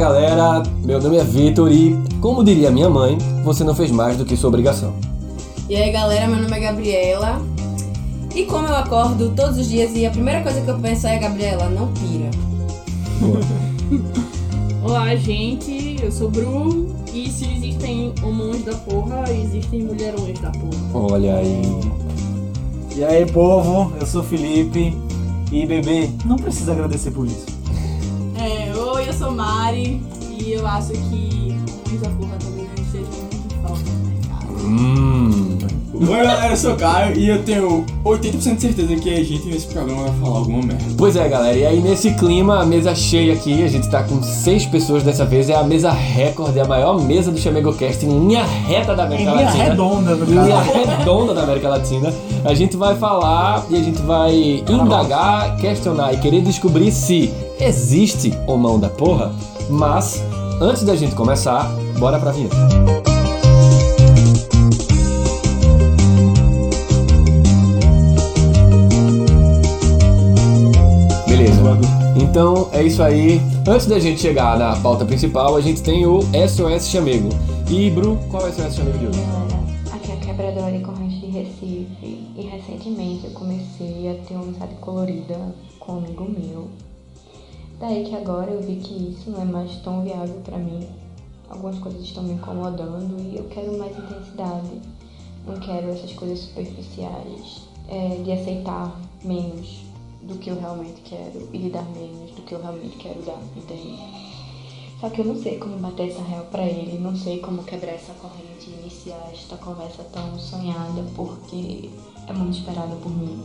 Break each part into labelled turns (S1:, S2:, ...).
S1: galera, meu nome é Vitor e, como diria minha mãe, você não fez mais do que sua obrigação.
S2: E aí galera, meu nome é Gabriela. E como eu acordo todos os dias e a primeira coisa que eu penso é Gabriela, não pira.
S3: Olá, gente, eu sou Bru e se existem homões da porra, existem mulherões da porra.
S1: Olha aí.
S4: E aí, povo, eu sou Felipe e bebê, não precisa agradecer por isso.
S3: Sou Mari e eu acho que homens da porra também não estejam muito falta no mercado.
S1: Hum.
S5: Oi galera, eu sou o Caio e eu tenho 80% de certeza que a gente nesse programa vai falar alguma merda.
S1: Pois é, galera, e aí nesse clima, a mesa cheia aqui, a gente tá com seis pessoas dessa vez, é a mesa recorde, é a maior mesa do ChamegoCast em linha reta da América
S4: Em linha
S1: Latina.
S4: redonda, no
S1: Linha
S4: caso.
S1: redonda da América Latina. A gente vai falar e a gente vai indagar, questionar e querer descobrir se existe ou não da porra. Mas, antes da gente começar, bora pra vinheta. Então é isso aí. Antes da gente chegar na pauta principal, a gente tem o SOS Chamego. E Bru, qual é o SOS Chamego de hoje?
S6: Aqui é a quebradora de corrente de Recife e recentemente eu comecei a ter uma amizade colorida com um amigo meu. Daí que agora eu vi que isso não é mais tão viável pra mim. Algumas coisas estão me incomodando e eu quero mais intensidade. Não quero essas coisas superficiais é, de aceitar menos do que eu realmente quero e de dar menos do que eu realmente quero dar, entende? Só que eu não sei como bater essa real pra ele, não sei como quebrar essa corrente e iniciar esta conversa tão sonhada, porque é muito esperada por mim.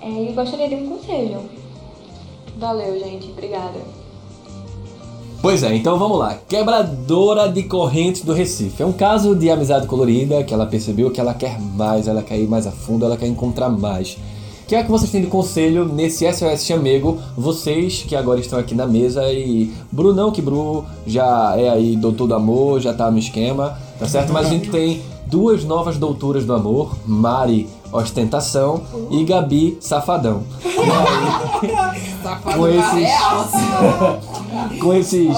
S6: É, eu gostaria de um conselho. Valeu, gente. Obrigada.
S1: Pois é, então vamos lá. Quebradora de correntes do Recife. É um caso de amizade colorida que ela percebeu que ela quer mais, ela quer ir mais a fundo, ela quer encontrar mais. O que é que vocês têm de conselho nesse SOS Chamego? Vocês que agora estão aqui na mesa e. Brunão, que Bru já é aí doutor do amor, já tá no esquema, tá certo? Mas a gente tem duas novas doutoras do amor: Mari, ostentação, e Gabi, safadão. Com esses. com esses.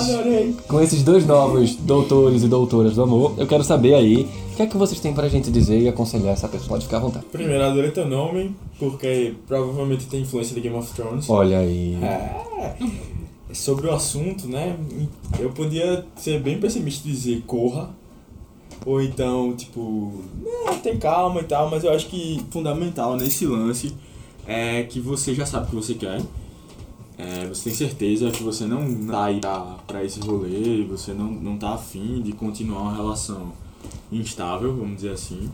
S1: Com esses dois novos doutores e doutoras do amor, eu quero saber aí o que é que vocês têm pra gente dizer e aconselhar essa pessoa. Pode ficar à vontade.
S5: Primeiro, adorei teu nome, porque provavelmente tem influência de Game of Thrones.
S1: Olha aí.
S5: É. Sobre o assunto, né? Eu podia ser bem pessimista e dizer corra. Ou então, tipo, né, tem calma e tal, mas eu acho que fundamental nesse lance é que você já sabe o que você quer. É, você tem certeza que você não tá aí pra, pra esse rolê, você não, não tá afim de continuar uma relação instável, vamos dizer assim.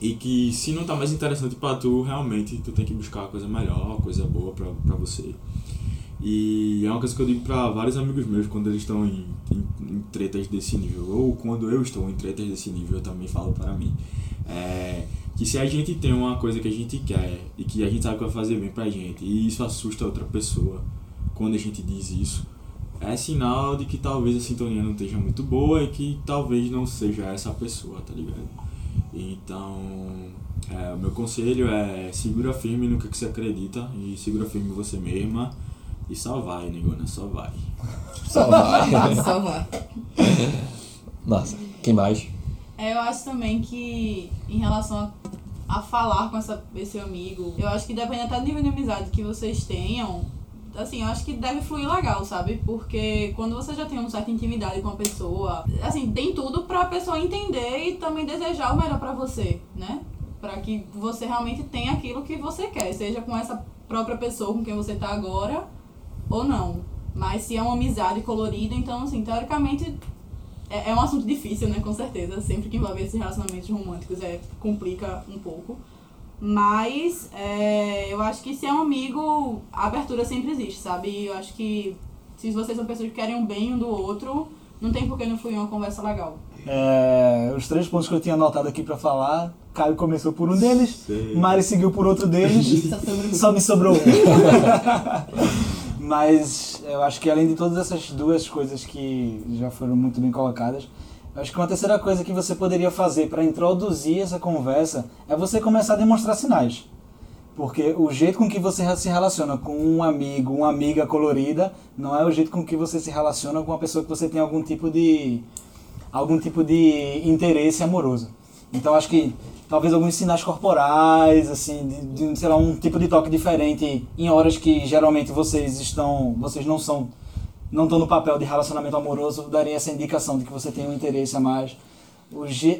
S5: E que se não tá mais interessante pra tu, realmente tu tem que buscar uma coisa melhor, uma coisa boa pra você. E é uma coisa que eu digo pra vários amigos meus quando eles estão em, em, em tretas desse nível, ou quando eu estou em tretas desse nível, eu também falo para mim. É, que se a gente tem uma coisa que a gente quer e que a gente sabe que vai fazer bem pra gente, e isso assusta outra pessoa quando a gente diz isso, é sinal de que talvez a sintonia não esteja muito boa e que talvez não seja essa pessoa, tá ligado? Então, é, o meu conselho é segura firme no que que você acredita e segura firme em você mesma e só vai, negona, só vai.
S1: Só vai.
S2: Só vai.
S1: Nossa, quem mais?
S3: É, eu acho também que em relação a, a falar com essa, esse amigo, eu acho que depende até do nível de amizade que vocês tenham. Assim, eu acho que deve fluir legal, sabe? Porque quando você já tem uma certa intimidade com a pessoa, assim, tem tudo pra pessoa entender e também desejar o melhor pra você, né? Pra que você realmente tenha aquilo que você quer, seja com essa própria pessoa com quem você tá agora ou não. Mas se é uma amizade colorida, então, assim, teoricamente é, é um assunto difícil, né? Com certeza. Sempre que envolve esses relacionamentos românticos é, complica um pouco. Mas é, eu acho que se é um amigo, a abertura sempre existe, sabe? Eu acho que se vocês são pessoas que querem o bem um do outro, não tem por que não fluir uma conversa legal.
S4: É, os três pontos que eu tinha anotado aqui pra falar, Caio começou por um deles,
S5: Sei.
S4: Mari seguiu por outro deles,
S2: Só
S4: me sobrou um. Mas eu acho que além de todas essas duas coisas que já foram muito bem colocadas, acho que uma terceira coisa que você poderia fazer para introduzir essa conversa é você começar a demonstrar sinais. Porque o jeito com que você se relaciona com um amigo, uma amiga colorida, não é o jeito com que você se relaciona com uma pessoa que você tem algum tipo de algum tipo de interesse amoroso. Então acho que talvez alguns sinais corporais, assim, de, de sei lá, um tipo de toque diferente em horas que geralmente vocês estão, vocês não são não estão no papel de relacionamento amoroso, daria essa indicação de que você tem um interesse a mais.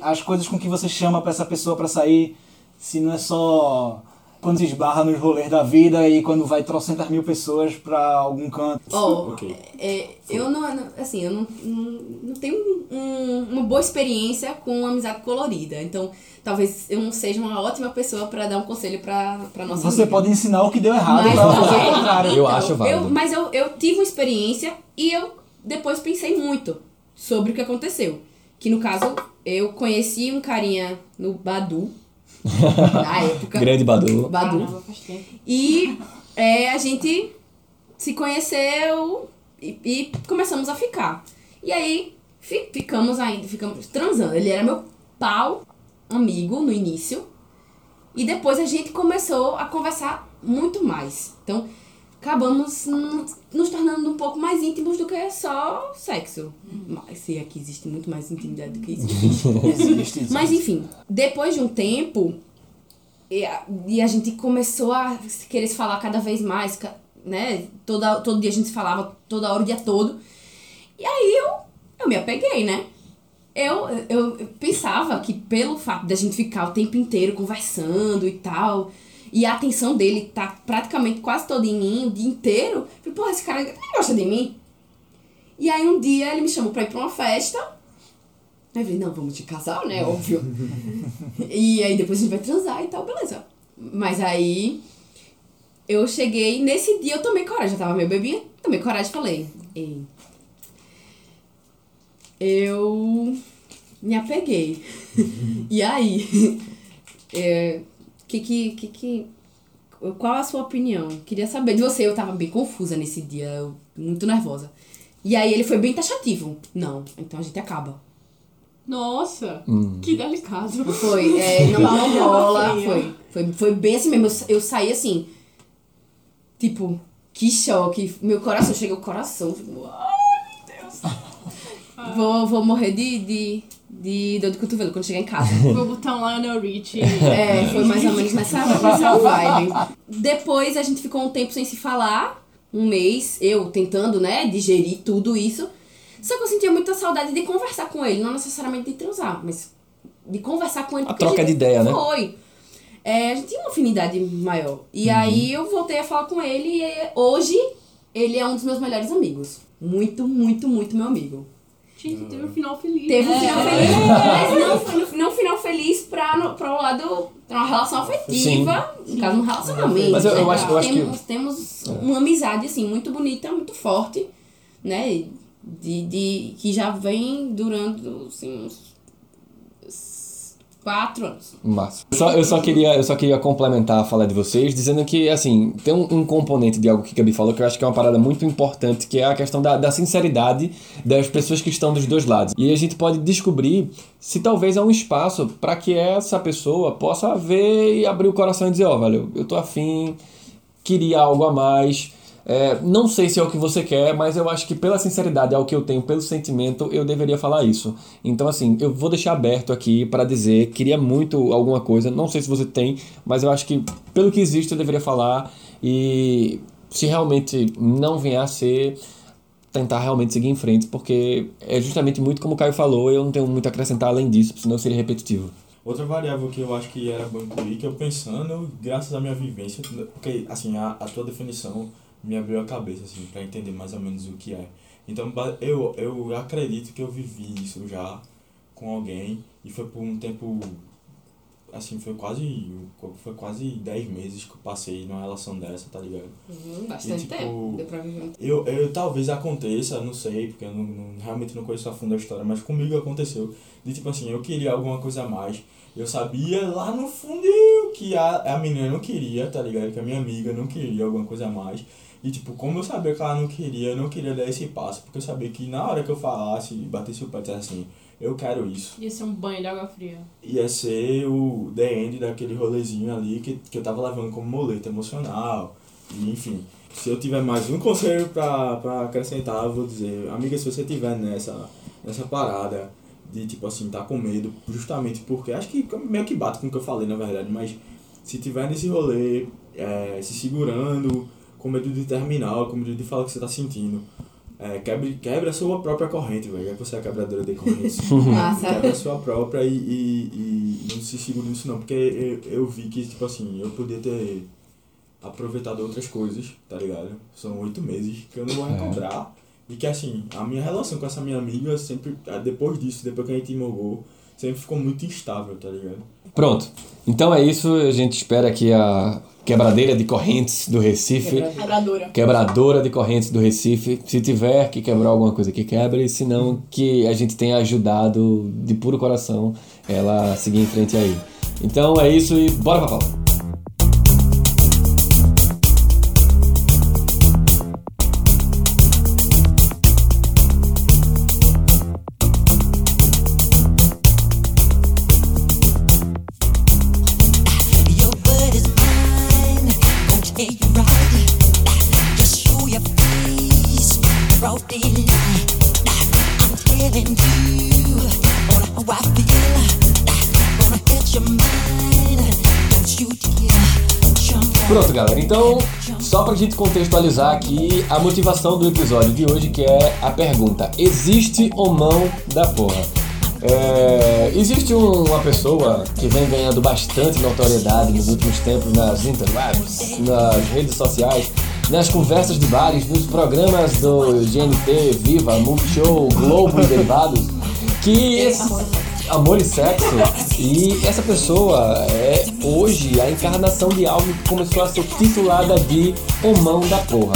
S4: As coisas com que você chama para essa pessoa para sair, se não é só quando se esbarra nos rolês da vida e quando vai trocentas mil pessoas para algum canto.
S2: Ó,
S5: Ok.
S2: é, eu não, assim, eu não, não, não tenho um- uma boa experiência com amizade colorida. Então, talvez eu não seja uma ótima pessoa pra dar um conselho pra, pra nossa
S4: Você
S2: amiga.
S4: pode ensinar o que deu errado
S2: Mas
S4: para ela fazer o contrário.
S1: Eu acho válido.
S2: mas eu, eu tive uma experiência e eu depois pensei muito sobre o que aconteceu. Que no caso, eu conheci um carinha no Badu, na época.
S1: Grande Badu.
S2: Badu. E é, a gente se conheceu e, e começamos a ficar. E aí fi- ficamos ainda, ficamos transando. Ele era meu pau amigo no início. E depois a gente começou a conversar muito mais. Então, acabamos nos tornando um pouco mais íntimos do que só sexo. Mas se aqui existe muito mais intimidade do que isso.
S4: Existe.
S2: Mas enfim, depois de um tempo, e a, e a gente começou a querer se falar cada vez mais, né? Toda, todo dia a gente se falava, toda hora, o dia todo. E aí eu, eu me apeguei, né? Eu, eu, eu pensava que pelo fato da gente ficar o tempo inteiro conversando e tal, e a atenção dele tá praticamente quase toda em mim, o dia inteiro, eu falei, porra, esse cara nem gosta de mim. E aí um dia ele me chamou pra ir pra uma festa, Aí eu falei, não, vamos de casal, né? Óbvio. e aí depois a gente vai transar e tal, beleza. Mas aí eu cheguei, nesse dia eu tomei coragem, já tava meio bebinha, tomei coragem e falei, ei, eu me apeguei. e aí, é, que, que, que, que, qual a sua opinião? Queria saber de você, eu tava bem confusa nesse dia, eu- muito nervosa. E aí ele foi bem taxativo. Não, então a gente acaba.
S3: Nossa,
S1: Hum.
S3: que delicado.
S2: Foi, é, não, não rola. Foi, foi, foi bem assim mesmo. Eu, eu saí assim, tipo, que choque. Meu coração, chega o coração. Tipo, Deus. Vou, vou morrer de, de, de dor de cotovelo quando chegar em casa.
S3: Vou botar um Lionel Richie.
S2: É, foi mais ou menos nessa, nessa vibe. Depois a gente ficou um tempo sem se falar, um mês, eu tentando, né, digerir tudo isso. Só que eu sentia muita saudade de conversar com ele, não necessariamente de transar, mas de conversar com ele.
S1: A troca
S2: gente
S1: de ideia, né?
S2: Foi. É, a gente tinha uma afinidade maior. E aí eu voltei a falar com ele e hoje ele é um dos meus melhores amigos. Muito, muito, muito meu amigo.
S3: Gente, teve um final feliz.
S2: Teve um
S3: É.
S2: final feliz, mas não foi no, não um final feliz pra, no, pra o lado, pra uma relação afetiva, no caso, um relacionamento.
S1: Mas eu- eu
S2: né?
S1: acho- eu acho que-
S2: temos, temos uma amizade, assim, muito bonita, muito forte, né? De, de, que já vem durando, assim, uns quatro anos.
S1: Massa. Eu só, eu, só queria, eu só queria complementar a fala de vocês, dizendo que, assim, tem um, um componente de algo que Gabi falou que eu acho que é uma parada muito importante, que é a questão da, da sinceridade das pessoas que estão dos dois lados. E a gente pode descobrir se talvez há um espaço para que essa pessoa possa ver e abrir o coração e dizer, ó, velho, eu tô afim, queria algo a mais. É, não sei se é o que você quer, mas eu acho que pela sinceridade ao que eu tenho, pelo sentimento, eu deveria falar isso. Então, assim, eu vou deixar aberto aqui para dizer, queria muito alguma coisa, não sei se você tem, mas eu acho que pelo que existe eu deveria falar e se realmente não vier a ser, tentar realmente seguir em frente, porque é justamente muito como o Caio falou, eu não tenho muito a acrescentar além disso, senão seria repetitivo.
S5: Outra variável que eu acho que era bom incluir, que eu pensando, graças à minha vivência, porque, assim, a, a tua definição me abriu a cabeça, assim, pra entender mais ou menos o que é. Então, eu, eu acredito que eu vivi isso já com alguém, e foi por um tempo, assim, foi quase, foi quase 10 meses que eu passei numa relação dessa, tá ligado?
S2: Uhum, bastante
S5: E, tipo,
S2: tempo. Deu pra viver.
S5: Eu, eu talvez aconteça, não sei, porque eu não, não- realmente não conheço a fundo a história, mas comigo aconteceu. De tipo assim, eu queria alguma coisa a mais. Eu sabia lá no fundo que a, a menina não queria, tá ligado? Que a minha amiga não queria alguma coisa a mais. E tipo, como eu sabia que ela não queria, eu não queria dar esse passo. Porque eu sabia que na hora que eu falasse, batesse o pé e assim, eu quero isso.
S3: Ia ser um banho de água fria.
S5: Ia ser o the end daquele rolezinho ali que, que eu tava levando como moleta emocional. E, enfim, se eu tiver mais um conselho pra, pra acrescentar, eu vou dizer, amiga, se você tiver nessa, nessa parada de tipo assim, tá com medo, justamente porque acho que meio que bate com o que eu falei na verdade, mas se tiver nesse rolê, é, se segurando, com medo de terminar, com medo de falar o que você tá sentindo. É, quebre, quebre a sua própria corrente, velho. É que você é a quebradora de correntes.
S2: Massa.
S5: quebra a sua própria e, e, e não se segure nisso não. Porque eu, eu vi que, tipo assim, eu podia ter aproveitado outras coisas, tá ligado? São oito meses que eu não vou recobrar. E que assim, a minha relação com essa minha amiga sempre, ah, depois disso, depois que a gente morgou, sempre ficou muito instável, tá ligado?
S1: Pronto. Então é isso. A gente espera que a quebradeira de correntes do Recife.
S3: Quebradora.
S1: Quebradora de correntes do Recife. Se tiver que quebrar alguma coisa, que quebre. Se não, que a gente tenha ajudado de puro coração ela a seguir em frente aí. Então é isso e bora pra Paula. Então, só pra gente contextualizar aqui a motivação do episódio de hoje, que é a pergunta: existe ou não da porra? É, existe um- uma pessoa que vem ganhando bastante notoriedade nos últimos tempos nas interwebs, nas redes sociais, nas conversas de bares, nos programas do GNT, Viva, Multishow, Globo e derivados, que esse, amor e sexo. E essa pessoa é hoje a encarnação de algo que começou a ser titulada de Homão da Porra.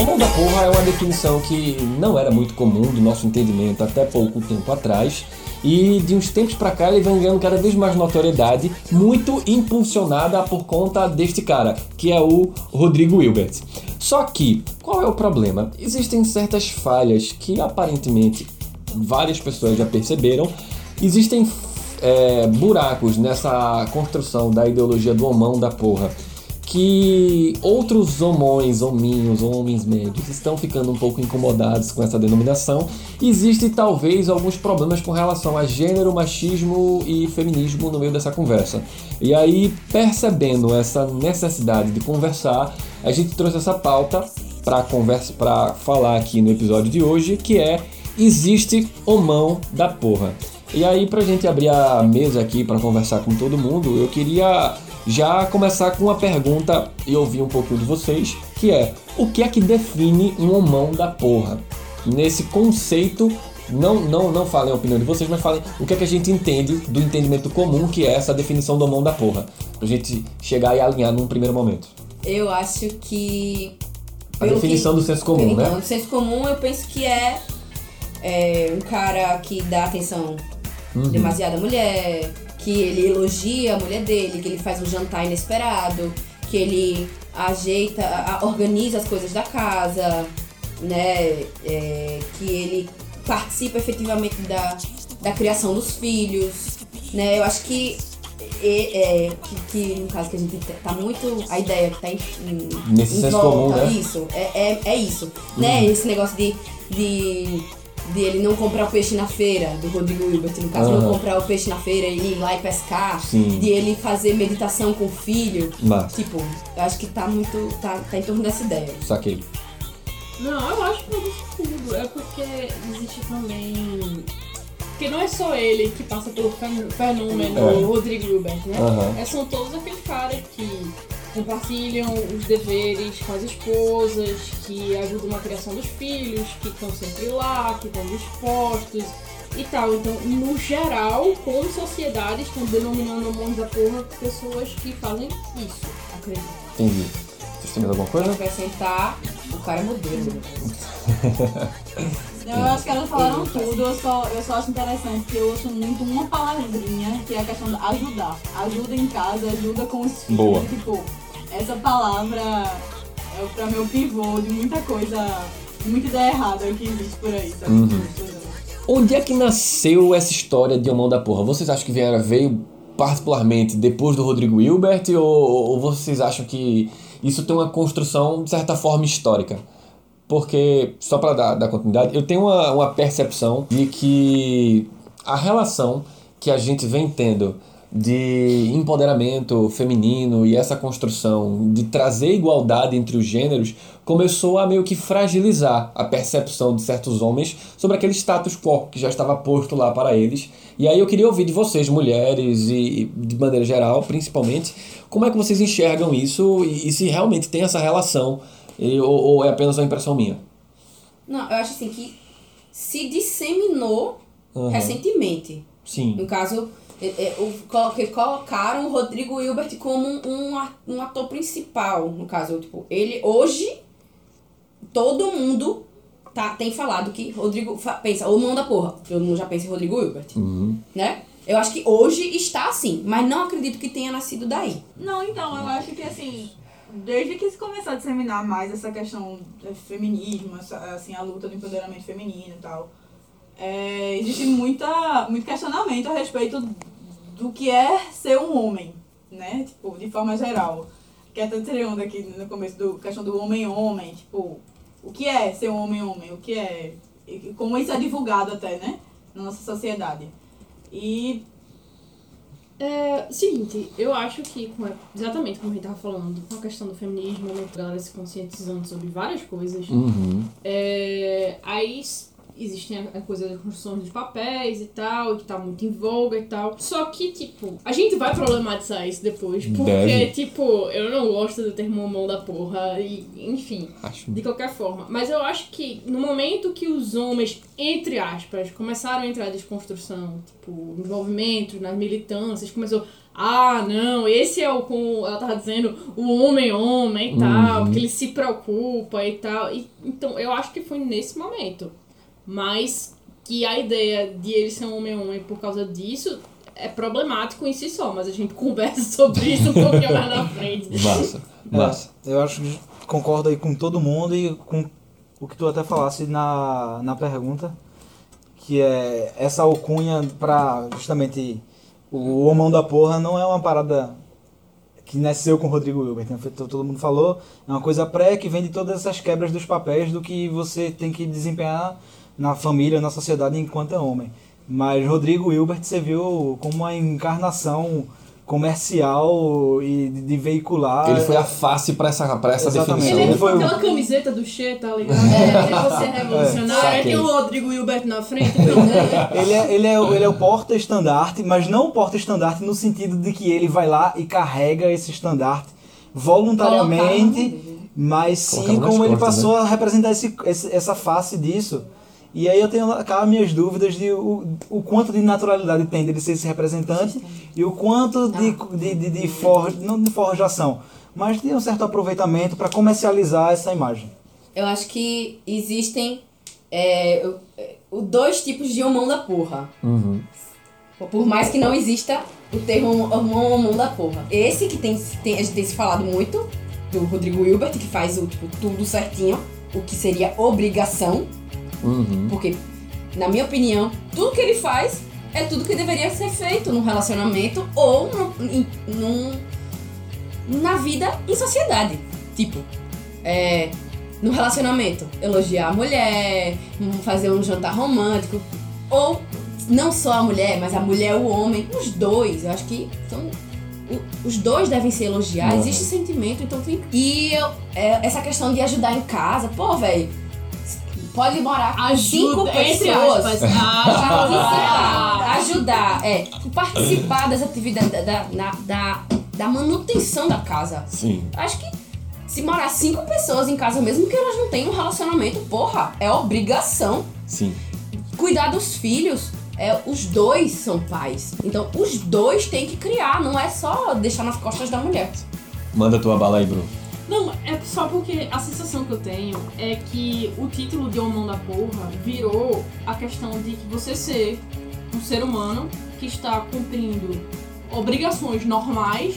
S1: Homão da Porra é uma definição que não era muito comum do nosso entendimento até pouco tempo atrás. E de uns tempos pra cá ele vem ganhando cada vez mais notoriedade, muito impulsionada por conta deste cara, que é o Rodrigo Hilbert. Só que, qual é o problema? Existem certas falhas que aparentemente várias pessoas já perceberam. Existem é, buracos nessa construção da ideologia do homão da porra que outros homões, hominhos, homens médios estão ficando um pouco incomodados com essa denominação. Existem talvez alguns problemas com relação a gênero, machismo e feminismo no meio dessa conversa. E aí, percebendo essa necessidade de conversar, a gente trouxe essa pauta para conversa, para falar aqui no episódio de hoje, que é existe homão da porra. E aí, pra gente abrir a mesa aqui para conversar com todo mundo, eu queria já começar com uma pergunta e ouvir um pouquinho de vocês, que é: o que é que define um homão da porra? Nesse conceito, não, não, não falem a opinião de vocês, mas falem o que é que a gente entende do entendimento comum que é essa definição do homão da porra. Pra gente chegar e alinhar num primeiro momento.
S2: Eu acho que.
S1: A definição
S2: que-
S1: do senso comum,
S2: então,
S1: né?
S2: O senso comum eu penso que é, é um cara que dá atenção
S1: Uhum.
S2: demasiado à mulher, que ele elogia a mulher dele, que ele faz um jantar inesperado, que ele ajeita, organiza as coisas da casa, né? É, que ele participa efetivamente da, da criação dos filhos, né? Eu acho que e- é, que, que no caso que a gente te- tá muito a ideia que tá em, em,
S1: Nesse
S2: em
S1: senso
S2: volta,
S1: comum, né?
S2: isso é, é, é isso né esse negócio de, de de ele não comprar o peixe na feira do Rodrigo Hilbert no caso não comprar o peixe na feira e ir lá e pescar
S1: Sim.
S2: de ele fazer meditação com o filho
S1: Mas,
S2: tipo eu acho que tá muito tá, tá em torno dessa ideia
S1: saquei.
S7: Não, eu acho que isso tudo. É porque existe também. Porque não é só ele que passa pelo fen- fenômeno
S1: É.
S7: Rodrigo Hilbert, né?
S1: Aham.
S7: É, são todos aqueles caras que compartilham os deveres com as esposas, que ajudam na criação dos filhos, que estão sempre lá, que estão dispostos e tal. Então, no geral, como sociedade, estão denominando homens da porra pessoas que fazem isso, acredito.
S1: Entendi. Vocês têm mais alguma coisa?
S2: acrescentar o cara é modelo
S3: Eu acho que elas falaram tudo, eu só, eu só acho interessante que eu ouço muito uma palavrinha, que é a questão de ajudar. Ajuda em casa, ajuda com os filhos.
S1: Boa.
S3: Tipo, essa palavra É o- pra mim o pivô de muita coisa, muita ideia errada que existe por aí, sabe?
S1: Uhum. Onde é que nasceu essa história de Omão da Porra? Vocês acham que veio, veio particularmente depois do Rodrigo Hilbert ou, ou vocês acham que isso tem uma construção, de certa forma, histórica? Porque, só para dar, dar continuidade, eu tenho uma, uma percepção de que a relação que a gente vem tendo de empoderamento feminino e essa construção de trazer igualdade entre os gêneros começou a meio que fragilizar a percepção de certos homens sobre aquele status quo que já estava posto lá para eles. E aí eu queria ouvir de vocês, mulheres e de maneira geral, principalmente, como é que vocês enxergam isso e, e se realmente tem essa relação e- ou, ou é apenas uma impressão minha?
S2: Não, eu acho assim que se disseminou
S1: Aham.
S2: recentemente.
S1: Sim.
S2: No caso, que colocaram o Rodrigo Hilbert como um, um ator principal. No caso, tipo, ele hoje, todo mundo tá, tem falado que Rodrigo. fa- Pensa, o mão da porra. Todo mundo já pensa em Rodrigo Hilbert.
S1: Uhum.
S2: Né? Eu acho que hoje está assim, mas não acredito que tenha nascido daí.
S3: Não, então, eu acho que assim, desde que se começou a disseminar mais essa questão do feminismo, essa, assim, a luta do empoderamento feminino e tal, é, existe muita, muito questionamento a respeito do que é ser um homem, né? Tipo, de forma geral. Que até tirei onda aqui no começo do questão do homem-homem, tipo, o que é ser um homem-homem? O que é. e Como isso é divulgado até, né? Na nossa sociedade. E
S7: É, seguinte, eu acho que, a- exatamente como a gente tava falando, com a questão do feminismo, né, a galera se conscientizando sobre várias coisas,
S1: Uhum.
S7: é, aí existem a, coisa da construção dos papéis e tal, que tá muito em voga e tal. Só que, tipo, a gente vai problematizar isso depois, porque,
S1: Deve.
S7: tipo, eu não gosto do termo mão da porra, e, enfim.
S1: Acho.
S7: De qualquer forma. Mas eu acho que no momento que os homens, entre aspas, começaram a entrar em desconstrução, tipo, envolvimento nas militâncias, começou. Ah, não, esse é o, como ela tava dizendo, o homem-homem e tal,
S1: Uhum.
S7: porque ele se preocupa e tal. E, então, eu acho que foi nesse momento. Mas que a ideia de ele ser um homem-homem por causa disso é problemático em si só, mas a gente conversa sobre isso um pouquinho mais na frente.
S1: Massa. Massa.
S4: É, eu acho que concordo aí com todo mundo e com o que tu até falasse na, na pergunta, que é essa alcunha pra justamente o homão da porra não é uma parada que nasceu com o Rodrigo Hilbert, né? Foi- todo mundo falou, é uma coisa pré que vem de todas essas quebras dos papéis do que você tem que desempenhar na família, na sociedade enquanto é homem. Mas Rodrigo Hilbert você viu como uma encarnação comercial e de, de veicular.
S1: Ele foi a face para essa, pra essa
S4: Exatamente.
S1: definição.
S7: Ele
S1: né?
S7: é
S4: foi
S7: aquela camiseta do Che, tá ligado? É, você é revolucionário. Aí tem o Rodrigo Hilbert na frente. Então,
S4: Ele é, ele, é, o- ele é o porta-estandarte, mas não o porta-estandarte no sentido de que ele vai lá e carrega esse estandarte voluntariamente, mas sim como ele
S1: costas,
S4: passou a representar esse, esse- essa face disso. E aí eu tenho cá minhas dúvidas de o, o quanto de naturalidade tem dele ser esse representante e o quanto de, de, de, de for, não de forjação, mas de um certo aproveitamento para comercializar essa imagem.
S2: Eu acho que existem é, o- é, o dois tipos de homão da porra.
S1: Uhum.
S2: Por mais que não exista o termo homão, homão da porra. Esse que tem, tem, a gente tem se falado muito, do Rodrigo Hilbert, que faz o tipo, tudo certinho, o que seria obrigação,
S1: Uhum.
S2: porque, na minha opinião, tudo que ele faz é tudo que deveria ser feito num relacionamento ou em- num- na vida em sociedade. Tipo, é, no relacionamento, elogiar a mulher, hum, fazer um jantar romântico, ou não só a mulher, mas a mulher e o homem, os dois, eu acho que são, os dois devem ser elogiados,
S1: Uhum.
S2: existe sentimento, então tem. E eu, é, essa questão de ajudar em casa, pô, velho, pode morar com cinco pessoas.
S7: aspas,
S2: Participar,
S7: ajudar.
S2: ajudar, é, participar das atividades da, da, da, da manutenção da casa.
S1: Sim.
S2: Acho que se morar cinco pessoas em casa, mesmo que elas não tenham um relacionamento, porra, é obrigação.
S1: Sim.
S2: Cuidar dos filhos, é, os dois são pais. Então, os dois têm que criar, não é só deixar nas costas da mulher.
S1: Manda tua bala aí, Bruno.
S7: Não, é só porque a sensação que eu tenho é que o título de Homão da Porra virou a questão de que você ser um ser humano que está cumprindo obrigações normais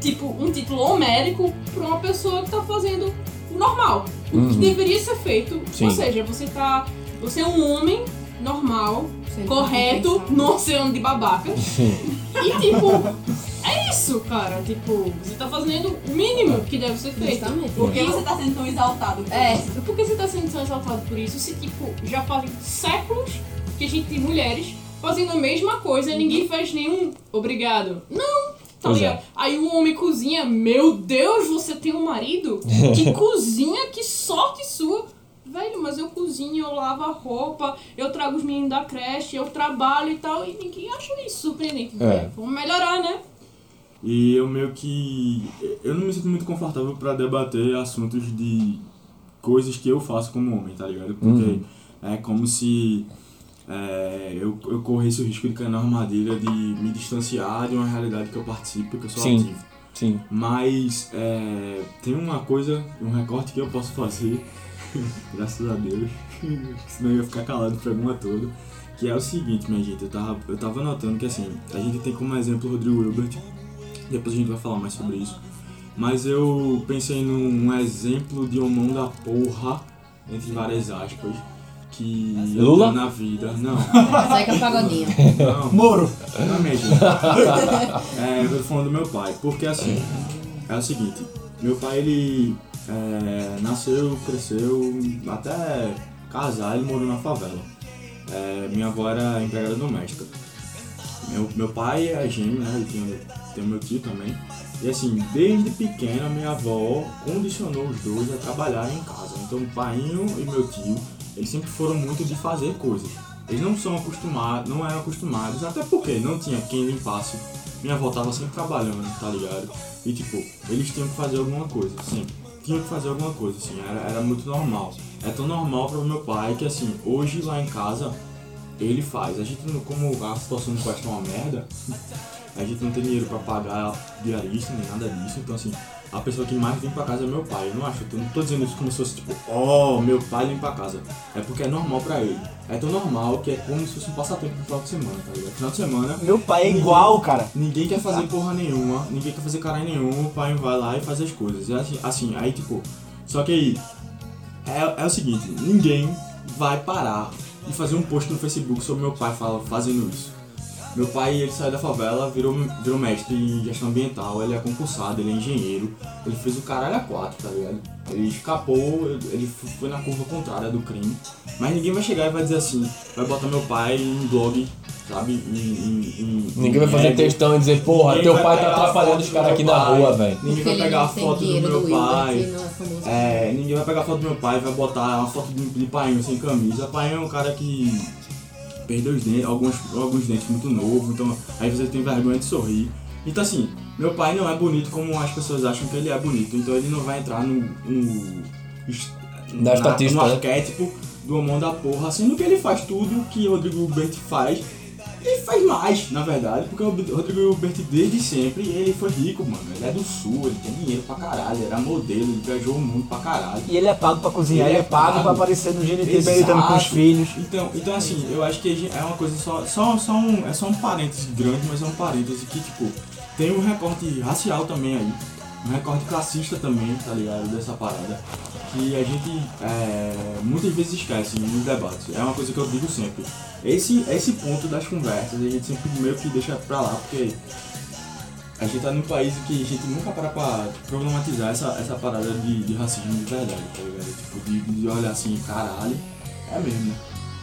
S7: tipo, um título homérico pra uma pessoa que tá fazendo o normal. O que deveria ser feito.
S1: Sim.
S7: Ou seja, você tá. Você é um homem normal,
S2: Sendo
S7: correto, no oceano de babaca. E tipo, é isso, cara. Tipo, você tá fazendo o mínimo que deve ser feito.
S2: Justamente.
S3: Por que você tá sendo tão exaltado? por
S2: É.
S3: isso?
S7: Por que você tá sendo tão exaltado por isso? Se, tipo, já fazem séculos que a gente tem mulheres fazendo a mesma coisa e ninguém faz nenhum obrigado. Não! Tá
S1: é.
S7: ligado? Aí o homem cozinha, meu Deus, você tem um marido que cozinha, que sorte sua! Velho, mas eu cozinho, eu lavo a roupa, eu trago os meninos da creche, eu trabalho e tal, e ninguém acha isso surpreendente.
S1: É.
S7: Vamos melhorar, né?
S5: E eu meio que. Eu não me sinto muito confortável pra debater assuntos de coisas que eu faço como homem, tá ligado? Porque é como se é, eu, eu corresse o risco de cair na armadilha de me distanciar de uma realidade que eu participo, que eu sou
S1: Sim.
S5: ativo.
S1: Sim.
S5: Mas é, tem uma coisa, um recorte que eu posso fazer, graças a Deus, senão eu ia ficar calado o programa todo, que é o seguinte, minha gente, eu tava, eu tava notando que assim, a gente tem como exemplo o Rodrigo Wilbert, depois a gente vai falar mais sobre isso, mas eu pensei num exemplo de homão da porra, entre várias aspas, que
S1: Lula?
S5: na vida, não,
S2: Zeca Pagodinho.
S5: não,
S4: Moro.
S5: não, minha gente. É, eu tô falando do meu pai, porque assim, é o seguinte, meu pai ele é, nasceu, cresceu, até casar ele morou na favela. É, minha avó era empregada doméstica. Meu, meu pai é gêmeo, né? Ele tem, tem o meu tio também. E assim, desde pequena minha avó condicionou os dois a trabalharem em casa. Então o painho e meu tio, eles sempre foram muito de fazer coisas. Eles não são acostumados, não eram acostumados, até porque não tinha quem limpasse. Minha avó tava sempre trabalhando, tá ligado? E tipo, eles tinham que fazer alguma coisa, sempre. Tinham que fazer alguma coisa, assim, era, era muito normal. É tão normal para meu pai que assim, hoje lá em casa ele faz. A gente não, como a situação no quarto é uma merda, a gente não tem dinheiro pra pagar diarista nem nada disso, então assim, a pessoa que mais vem pra casa é meu pai. Eu não acho, eu não tô dizendo isso como se fosse tipo, oh, meu pai limpa a casa. É porque é normal pra ele. É tão normal que é como se fosse um passatempo no final de semana, tá ligado? Final de semana.
S4: Meu pai é igual, cara.
S5: Ninguém quer fazer porra nenhuma, ninguém quer fazer caralho nenhum, o pai vai lá e faz as coisas. Assim, assim, aí tipo. Só que aí. É, é o seguinte, ninguém vai parar e fazer um post no Facebook sobre meu pai fala, fazendo isso. Meu pai, ele saiu da favela, virou, virou mestre em gestão ambiental, ele é concursado, ele é engenheiro, ele fez o caralho a quatro, tá ligado? Ele escapou, ele foi na curva contrária do crime, mas ninguém vai chegar e vai dizer assim, vai botar meu pai em blog, sabe? Em, em, em-
S1: Ninguém vai fazer textão e dizer, porra,
S5: Ninguém
S1: teu pai tá atrapalhando os caras aqui na
S5: pai,
S1: rua, velho.
S5: Ninguém vai pegar a foto do meu
S2: do
S5: pai.
S2: é.
S5: É, ninguém vai pegar a foto do meu pai e vai botar uma foto de, de painho sem camisa. Painho é um cara que perdeu os dentes, alguns, alguns dentes muito novo, então aí você tem vergonha de sorrir. Então assim, meu pai não é bonito como as pessoas acham que ele é bonito, então ele não vai entrar no. no
S1: Na
S5: no
S1: né?
S5: arquétipo do homão da porra, sendo que ele faz tudo que o Rodrigo Hilbert faz. Ele faz mais, na verdade, porque o Rodrigo Hilbert desde sempre, ele foi rico, mano. Ele é do sul, ele tem dinheiro pra caralho, ele era modelo, ele viajou o mundo pra caralho.
S4: E ele é pago pra cozinhar,
S5: Ele
S4: ele,
S5: é
S4: é pago,
S5: pago.
S4: pra aparecer no GNT meditando com os filhos.
S5: Então, então assim, eu acho que é uma coisa só, só, só um, é só um parêntese grande, mas é um parêntese que, tipo, tem um recorte racial também aí, um recorte classista também, tá ligado, dessa parada, que a gente é, muitas vezes esquece nos debates, é uma coisa que eu digo sempre. Esse, esse ponto das conversas, a gente sempre meio que deixa pra lá, porque a gente tá num país que a gente nunca para pra problematizar essa, essa parada de, de racismo de verdade, tá ligado? Tipo, de, de olhar assim, caralho, é mesmo, né?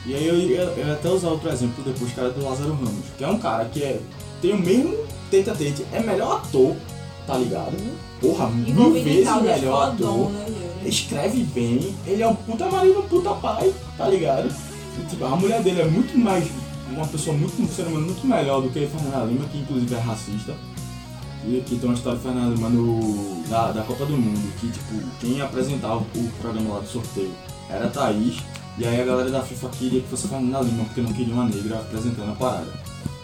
S5: E aí eu, eu, eu ia até usar outro exemplo depois, cara, do Lázaro Ramos, que é um cara que é, tem o mesmo tete a tete, é melhor ator, tá ligado? Porra, mil vezes melhor ator
S3: né,
S5: escreve bem, ele é um puta marido, um puta pai, tá ligado? E, tipo, a mulher dele é muito mais, uma pessoa muito, um ser humano muito melhor do que Fernanda Lima, que inclusive é racista. E aqui tem uma história de Fernanda Lima no, da, da Copa do Mundo, que tipo, quem apresentava o programa lá do sorteio era a Thaís, e aí a galera da FIFA queria que fosse Fernanda Lima, porque não queria uma negra apresentando a parada.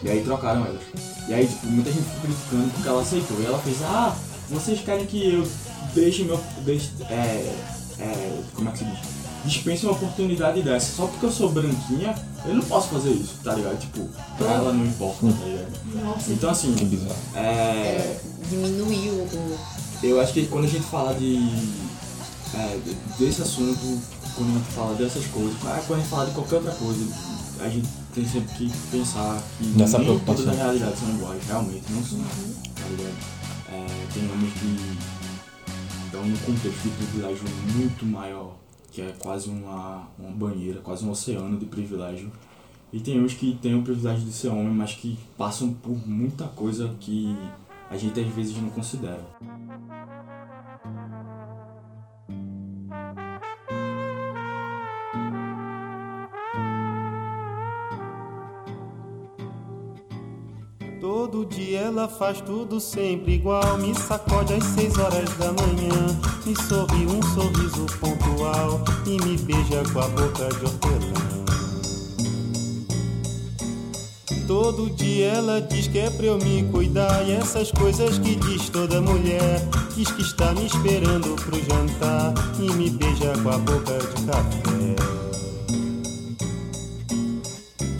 S5: E aí trocaram elas. E aí, tipo, muita gente ficou criticando porque ela aceitou. E ela fez, ah, vocês querem que eu deixe meu. Deixe, é, é, como é que se diz? dispensa uma oportunidade dessa. Só porque eu sou branquinha, eu não posso fazer isso, tá ligado? Tipo, pra ela não importa, tá ligado? Então assim,
S1: Que bizarro.
S5: é,
S2: Diminuiu o.
S5: eu acho que quando a gente fala de, é, de- desse assunto, quando a gente fala dessas coisas, mas quando a gente fala de qualquer outra coisa, a gente tem sempre que pensar que
S1: Nessa
S5: nem
S1: preocupação.
S5: todas as realidades são iguais, realmente, não são. Tá ligado? É, tem homens que dão um contexto de privilégio muito maior, que é quase uma, uma banheira, quase um oceano de privilégio. E tem uns que têm o privilégio de ser homem, mas que passam por muita coisa que a gente às vezes não considera.
S8: Todo dia ela faz tudo sempre igual. Me sacode às seis horas da manhã. Me sorri um sorriso pontual. E me beija com a boca de hortelã. Todo dia ela diz que é pra eu me cuidar. E essas coisas que diz toda mulher. Diz que está me esperando pro jantar. E me beija com a boca de café.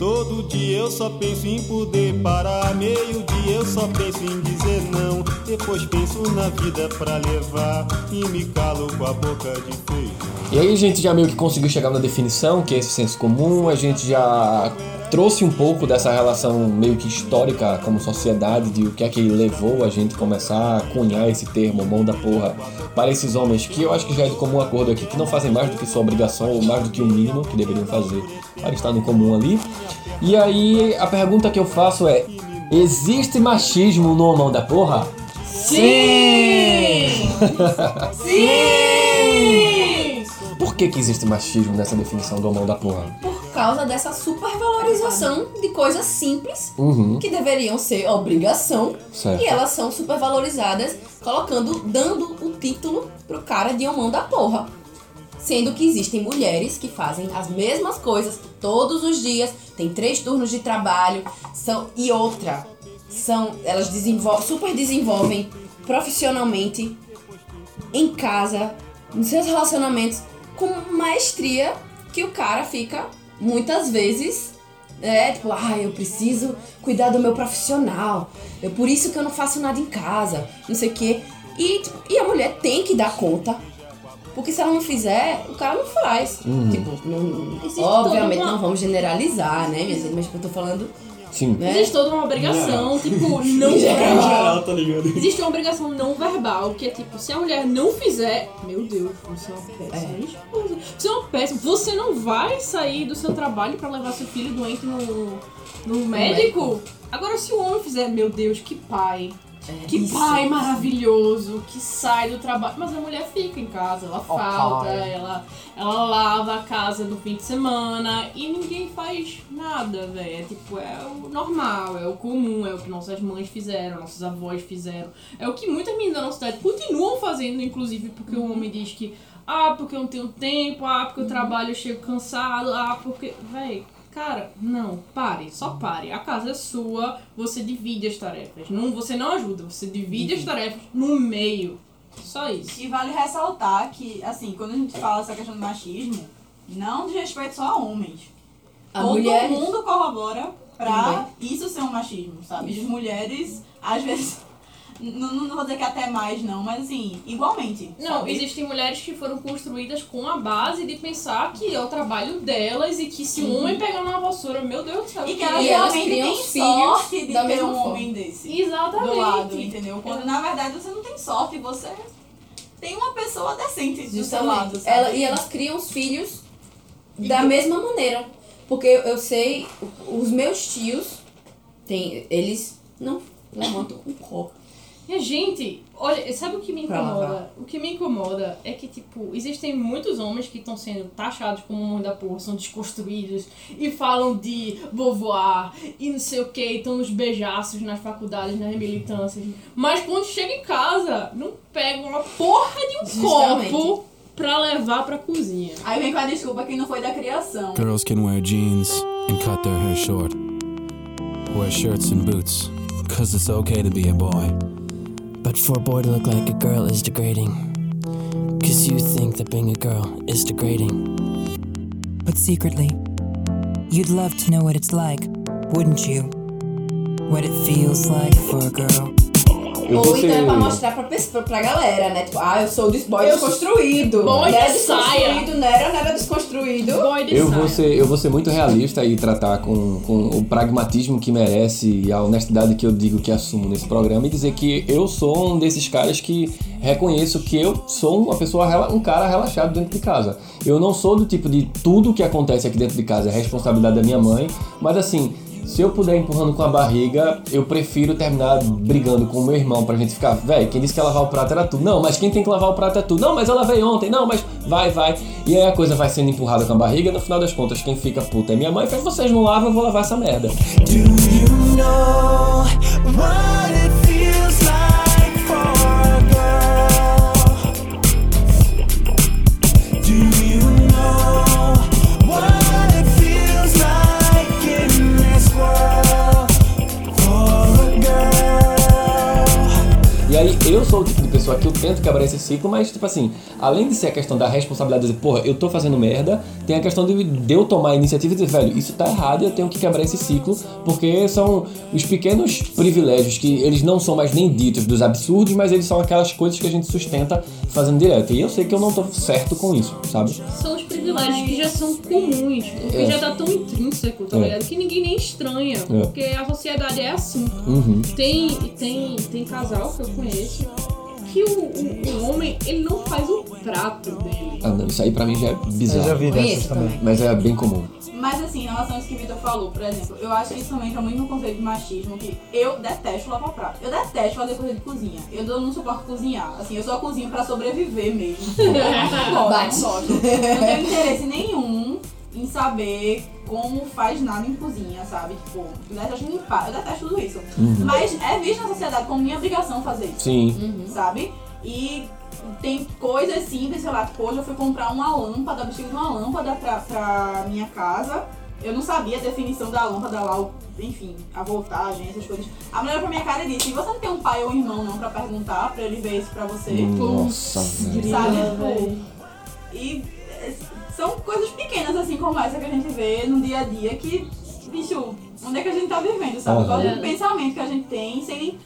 S8: Todo dia eu só penso em poder parar. Meio dia eu só penso em dizer não. Depois penso na vida pra levar. E me calo com a boca de feijão.
S1: E aí a gente já meio que conseguiu chegar na definição, que é esse senso comum, a gente já trouxe um pouco dessa relação meio que histórica como sociedade, de o que é que levou a gente começar a cunhar esse termo, mão da porra, para esses homens que eu acho que já é de comum acordo aqui, que não fazem mais do que sua obrigação, ou mais do que o mínimo que deveriam fazer para estar no comum ali. E aí a pergunta que eu faço é, existe machismo no mão da porra?
S2: Sim! Sim!
S1: Por que, que existe machismo nessa definição do mão da porra?
S2: Causa dessa supervalorização de coisas simples
S1: Uhum,
S2: que deveriam ser obrigação
S1: certo.
S2: e elas são supervalorizadas, colocando, dando o título pro cara de homão da porra. Sendo que existem mulheres que fazem as mesmas coisas todos os dias, tem três turnos de trabalho, são e outra, são elas desenvol super desenvolvem profissionalmente em casa, nos seus relacionamentos com maestria que o cara fica muitas vezes é, tipo, ah, eu preciso cuidar do meu profissional. É por isso que eu não faço nada em casa, não sei o quê. E, tipo, e a mulher tem que dar conta. Porque se ela não fizer, o cara não faz. Tipo, não- obviamente
S7: uma-
S2: não vamos generalizar, né, minha gente? Mas tipo, eu tô falando,
S1: Sim.
S2: né?
S7: Existe toda uma obrigação, tipo, não
S2: Em geral.
S7: verbal.
S5: tá ligado?
S7: Existe uma obrigação não verbal, que é tipo, se a mulher não fizer, meu Deus, você é uma péssima esposa. Você é uma péssima. Você não vai sair do seu trabalho pra levar seu filho doente no, no médico? Agora, se o homem fizer, meu Deus, que pai. Que
S2: isso.
S7: pai maravilhoso, que sai do trabalho. Mas a mulher fica em casa, ela falta,
S4: pai.
S7: ela, ela lava a casa no fim de semana e ninguém faz nada, velho. É tipo, é o normal, é o comum, é o que nossas mães fizeram, nossos avós fizeram. É o que muitas meninas da nossa cidade continuam fazendo, inclusive, porque o homem diz que, ah, porque eu não tenho tempo, ah, porque eu trabalho, eu chego cansado, ah, porque. Véi, cara, não, pare, só pare. A casa é sua, você divide as tarefas. Não, você não ajuda, você divide as tarefas no meio. Só isso.
S3: E vale ressaltar que, assim, quando a gente fala essa questão do machismo, não diz respeito só a homens.
S2: A
S3: Todo
S2: mulher
S3: mundo corrobora pra isso ser um machismo, sabe? As mulheres, às vezes, não, não vou dizer que até mais não, mas assim, igualmente.
S7: Não,
S3: sabe?
S7: existem mulheres que foram construídas com a base de pensar que é o trabalho delas e que se um homem pegar uma vassoura, meu Deus do céu,
S3: E que
S7: que
S3: elas
S2: E
S3: realmente têm sorte de ter um
S2: forma.
S3: homem desse.
S7: Exatamente.
S3: do lado, entendeu? Quando na verdade você não tem sorte, você tem uma pessoa decente do seu lado, sabe?
S2: Ela, e elas criam os filhos da mesma maneira. Porque eu, eu sei, os meus tios, tem, eles não levantam um copo.
S7: E a gente, olha, sabe o que me incomoda? O que me incomoda é que, tipo, existem muitos homens que estão sendo taxados como mãe da porra, são desconstruídos e falam de voar e não sei o que, estão nos beijaços nas faculdades, nas militâncias. Mas quando chega em casa, não pegam uma porra de um
S2: Justamente.
S7: copo pra levar pra cozinha.
S3: Aí vem com a desculpa que não foi da criação.
S9: Girls can wear jeans and cut their hair short. Wear shirts and boots, cause it's okay to be a boy.
S10: But for a boy to look like a girl is degrading. Cause you think that being a girl is degrading.
S11: But secretly, you'd love to know what it's like, wouldn't you? What it feels like for a girl.
S1: Eu
S2: Ou então é pra mostrar pra, pessoa, pra galera, né? Tipo, ah, eu sou des boy
S7: Eu-
S2: desconstruído.
S7: Boy
S2: não era
S7: de
S2: desconstruído, não era, não era desconstruído.
S7: Boy de
S1: Eu
S7: saia.
S1: vou, ser, eu vou ser muito realista e tratar com, com o pragmatismo que merece e a honestidade que eu digo que assumo nesse programa e dizer que eu sou um desses caras que reconheço que eu sou uma pessoa, um cara relaxado dentro de casa. Eu não sou do tipo de tudo que acontece aqui dentro de casa é responsabilidade da minha mãe, mas assim, se eu puder empurrando com a barriga, eu prefiro terminar brigando com o meu irmão pra gente ficar, véi, quem disse que lavar o prato era tu. Não, mas quem tem que lavar o prato é tu. Não, mas eu lavei ontem. Não, mas vai, vai. E aí a coisa vai sendo empurrada com a barriga, no final das contas, quem fica puta é minha mãe. Faz vocês não lavam, eu vou lavar essa merda.
S12: Do you know what it
S1: eu sou o pessoa que eu tento quebrar esse ciclo, mas tipo assim, além de ser a questão da responsabilidade de dizer, porra, eu tô fazendo merda, tem a questão de, de eu tomar a iniciativa e dizer, velho, isso tá errado e eu tenho que quebrar esse ciclo, porque são os pequenos privilégios que eles não são mais nem ditos dos absurdos, mas eles são aquelas coisas que a gente sustenta fazendo direto. E eu sei que eu não tô certo com isso, sabe?
S7: São os privilégios que já são comuns, porque
S1: É.
S7: já tá tão intrínseco, tá
S1: É.
S7: ligado? Que ninguém nem estranha,
S1: É.
S7: porque a sociedade é assim.
S1: Uhum.
S7: Tem, tem, tem casal que eu conheço que o, o, o homem, ele não faz o prato dele.
S1: Ah, não, isso aí pra mim já é bizarro.
S4: Eu já vi dessas também.
S2: também.
S1: Mas é bem comum.
S3: Mas assim, em relação a isso que o Vitor falou, por exemplo, eu acho que isso também entra muito no conceito de machismo, que eu detesto lavar prato. Eu detesto fazer coisa de cozinha. Eu não suporto cozinhar. Assim, eu só cozinho pra sobreviver mesmo. Eu não gosto,
S2: Bate.
S3: não gosto. Eu não tenho interesse nenhum em saber como faz nada em cozinha, sabe? Tipo, eu detesto limpar, eu detesto tudo isso. Mas é visto na sociedade como minha obrigação fazer isso
S1: Sim.
S3: sabe? E tem coisas simples, sei lá, tipo, hoje eu fui comprar uma lâmpada, preciso de uma lâmpada pra, pra minha casa. Eu não sabia a definição da lâmpada lá, o- enfim, a voltagem, essas coisas. A mulher olhou pra minha cara e disse, você não tem um pai ou um irmão não pra perguntar, pra ele ver isso pra você?
S1: Nossa.
S3: Sabe? Tipo, e são coisas pequenas assim como essa que a gente vê no dia a dia que, bicho, onde é que a gente tá vivendo, sabe?
S1: Aham.
S3: Qual é o pensamento que a gente tem sem nem,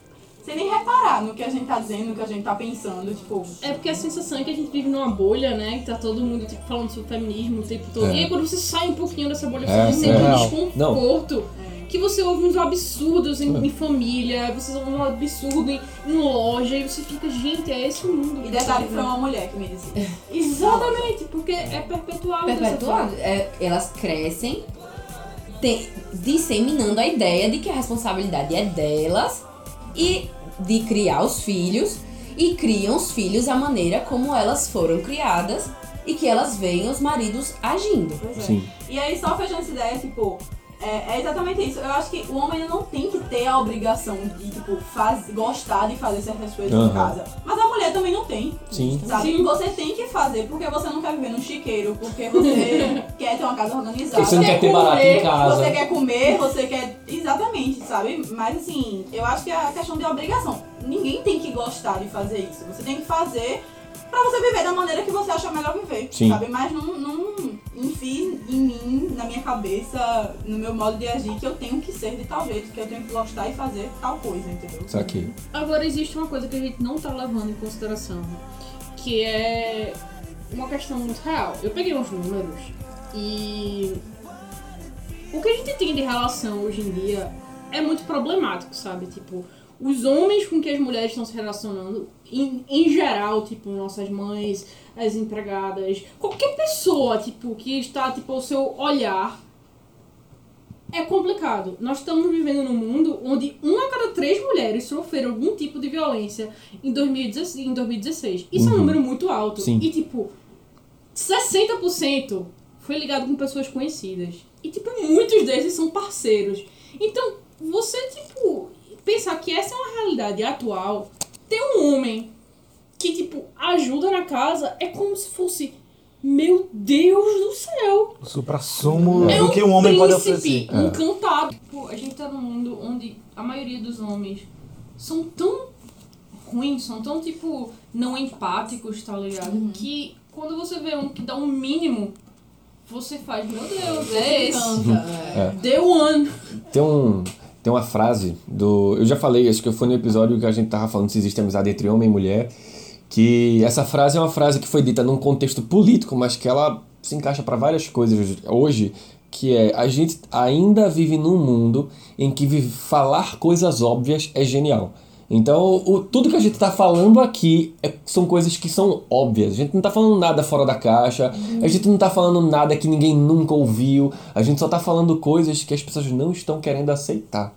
S3: sem nem reparar no que a gente tá dizendo, no que a gente tá pensando, tipo.
S7: É porque a sensação é que a gente vive numa bolha, né? Que tá todo mundo tipo, falando sobre feminismo o tempo todo.
S1: É.
S7: E aí quando você sai um pouquinho dessa bolha,
S1: É,
S7: você sente
S1: é.
S7: um desconforto.
S3: É.
S7: Que você ouve uns absurdos em,
S1: É.
S7: em família, você ouve um absurdo em, em loja, e você fica, gente, é esse o mundo.
S3: E
S7: que
S3: detalhe
S7: tá
S3: foi uma mulher que me disse.
S7: Exatamente, porque é perpetuado.
S2: Perpetuado. É, elas crescem te- disseminando a ideia de que a responsabilidade é delas e de criar os filhos e criam os filhos à maneira como elas foram criadas e que elas veem os maridos agindo.
S3: Pois é.
S1: Sim.
S3: E aí, só fechando essa ideia, tipo, é, é exatamente isso. Eu acho que o homem não tem que ter a obrigação de, tipo, faz, gostar de fazer certas coisas
S1: Aham.
S3: em casa. Mas a mulher também não tem.
S1: Sim.
S3: Sabe? Você tem que fazer porque você não quer viver num chiqueiro, porque você quer ter uma casa organizada.
S1: Porque você não quer ter barato em casa.
S3: Você quer comer, você quer. Exatamente, sabe? Mas assim, eu acho que é a questão de obrigação. Ninguém tem que gostar de fazer isso. Você tem que fazer pra você viver da maneira que você acha melhor viver.
S1: Sim.
S3: Sabe? Mas não, não enfie em mim, na minha cabeça, no meu modo de agir, que eu tenho que ser de tal jeito, que eu tenho que gostar e fazer tal coisa, entendeu?
S1: Isso aqui.
S7: Agora existe uma coisa que a gente não tá levando em consideração, que é uma questão muito real. Eu peguei uns números e o que a gente tem de relação hoje em dia é muito problemático, sabe? Tipo, os homens com que as mulheres estão se relacionando, em, em geral, tipo, nossas mães, as empregadas, qualquer pessoa, tipo, que está, tipo, ao seu olhar é complicado. Nós estamos vivendo num mundo onde uma a cada três mulheres sofreram algum tipo de violência em 2016. Em 2016. Isso é um
S1: Uhum.
S7: número muito alto.
S1: Sim.
S7: E, tipo, 60% foi ligado com pessoas conhecidas. E, tipo, muitos desses são parceiros. Então, você, tipo, pensar que essa é uma realidade atual, ter um homem que, tipo, ajuda na casa é como se fosse. Meu Deus do céu!
S4: O supra-sumo
S7: É
S4: do
S7: um
S4: que um homem pode oferecer.
S7: encantado. Pô, a gente tá num mundo onde a maioria dos homens são tão ruins, são tão, tipo, não empáticos, tá ligado? Que quando você vê um que dá um mínimo, você faz, meu Deus, é esse.
S1: É.
S7: The one.
S1: Tem, um, tem uma frase do. Eu já falei, acho que foi no episódio que a gente tava falando se existe amizade entre homem e mulher. Que essa frase é uma frase que foi dita num contexto político, mas que ela se encaixa para várias coisas hoje. Que é a gente ainda vive num mundo em que falar coisas óbvias é genial. Então, o, tudo que a gente tá falando aqui é- são coisas que são óbvias. A gente não tá falando nada fora da caixa, a gente não tá falando nada que ninguém nunca ouviu, a gente só tá falando coisas que as pessoas não estão querendo aceitar.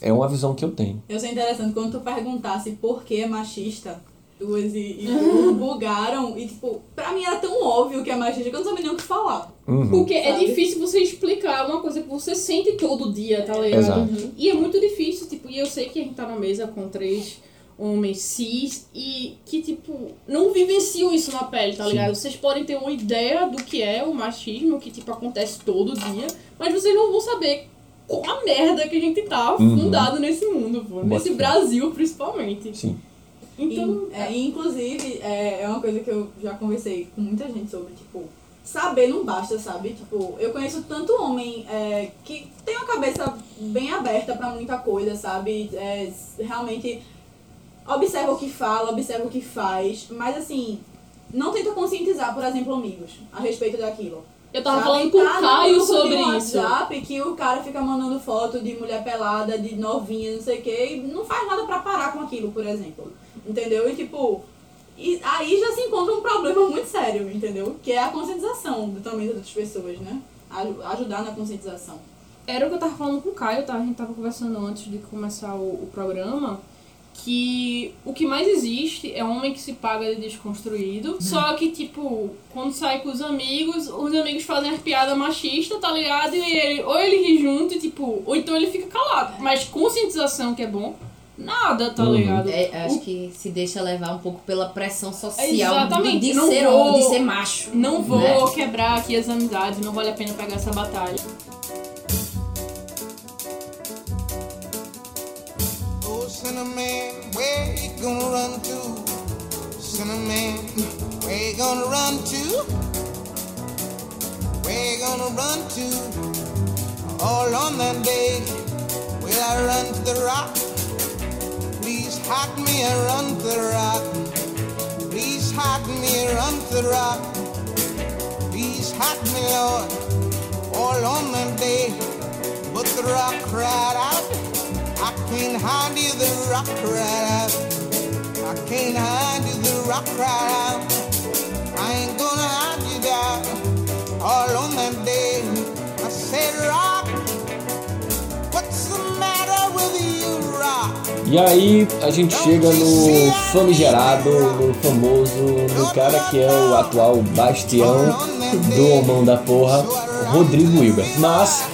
S1: É uma visão que eu tenho.
S3: Eu sei interessante quando tu perguntasse por que é machista, duas e, e tu bugaram, e tipo, pra mim era tão óbvio que é machista que eu não sabia nem o que falar.
S1: Uhum.
S7: Porque é
S3: Sabe?
S7: difícil você explicar uma coisa que você sente todo dia, tá ligado? Uhum. E é muito difícil, tipo, e eu sei que a gente tá na mesa com três homens cis e que, tipo, não vivenciam isso na pele, tá ligado? Vocês podem ter uma ideia do que é o machismo, que, tipo, acontece todo dia, mas vocês não vão saber qual a merda que a gente tá
S1: Uhum.
S7: fundado nesse mundo, pô. Nesse. Brasil, principalmente.
S1: Sim.
S7: Então,
S3: é, e, inclusive, é, é uma coisa que eu já conversei com muita gente sobre, tipo, saber não basta, sabe? Tipo, eu conheço tanto homem é, que tem uma cabeça bem aberta pra muita coisa, sabe? É, realmente observa o que fala, observa o que faz, mas assim, não tenta conscientizar, por exemplo, amigos a respeito daquilo.
S7: eu tava
S3: Sabe?
S7: falando com o
S3: Tá
S7: Caio sobre isso.
S3: WhatsApp que o cara fica mandando foto de mulher pelada, de novinha, não sei o que, e não faz nada pra parar com aquilo, por exemplo. Entendeu? E tipo, e aí já se encontra um problema muito sério, entendeu? Que é a conscientização do- também das outras pessoas, né? Aju- Ajudar na conscientização.
S7: Era o que eu tava falando com o Caio, tá? A gente tava conversando antes de começar o, o programa. Que o que mais existe é um homem que se paga de desconstruído. Só que, tipo, quando sai com os amigos, os amigos fazem as piadas machistas, tá ligado? E ele, ou ele ri junto, tipo, ou então ele fica calado. Mas conscientização que é bom, nada, tá
S1: Uhum.
S7: ligado?
S2: É, acho
S7: O-
S2: que se deixa levar um pouco pela pressão social
S7: Exatamente,
S2: de, de
S7: não
S2: ser
S7: vou-
S2: homem, de ser macho.
S7: Não vou
S2: né?
S7: quebrar aqui as amizades, não vale a pena pegar essa batalha.
S13: Oh, Cinnamon, where you gonna run to? Cinnamon, where you gonna run to? Where you gonna run to? All on that day, will I run to the rock? Hide me run the rock. Please hide me run the rock. Please hide me, Lord, all on that day. But the rock cried out. I can't hide you, the rock cried out. I can't hide you, the rock cried out. I ain't gonna hide you down. All on that day, I said, Rock,
S1: E aí a gente chega no famigerado, no famoso, no cara que é o atual bastião do homão da porra, Rodrigo Hilbert. Mas,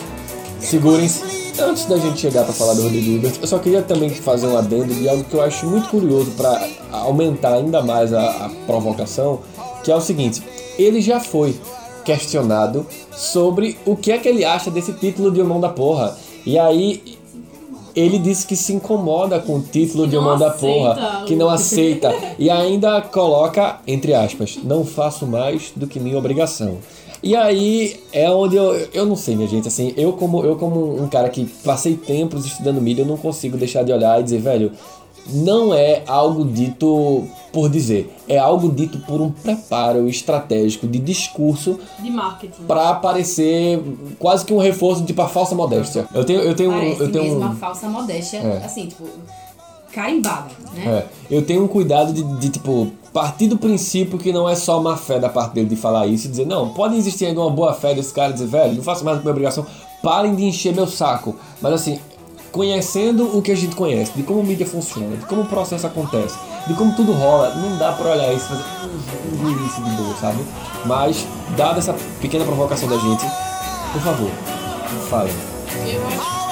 S1: segurem-se, antes da gente chegar pra falar do Rodrigo Hilbert, eu só queria também fazer um adendo de algo que eu acho muito curioso pra aumentar ainda mais a, a provocação, que é o seguinte, ele já foi questionado sobre o que é que ele acha desse título de homão da porra. E aí ele disse que se incomoda com o título de
S7: não
S1: Homão da
S7: aceita
S1: Porra, que não aceita. E ainda coloca, entre aspas, não faço mais do que minha obrigação. E aí é onde eu, eu não sei, minha gente, assim, eu como, eu como um cara que passei tempos estudando mídia, eu não consigo deixar de olhar e dizer, velho, não é algo dito por dizer, é algo dito por um preparo estratégico de discurso
S7: De marketing.
S1: Pra parecer quase que um reforço tipo a falsa modéstia. Eu tenho eu tenho
S2: Parece
S1: eu tenho
S2: mesmo
S1: um,
S2: uma falsa modéstia,
S1: É.
S2: assim, tipo, carimbada, né?
S1: é, eu tenho um cuidado de, de, tipo partir do princípio que não é só má fé da parte dele de falar isso e dizer não, pode existir ainda uma boa fé desse cara dizer velho, não faço mais a minha obrigação, parem de encher meu saco. Mas assim, conhecendo o que a gente conhece, de como a mídia funciona, de como o processo acontece, de como tudo rola, não dá pra olhar isso e fazer "Hum, engolir isso de boa, sabe? Mas, dada essa pequena provocação da gente, por favor, falem.
S7: Eu acho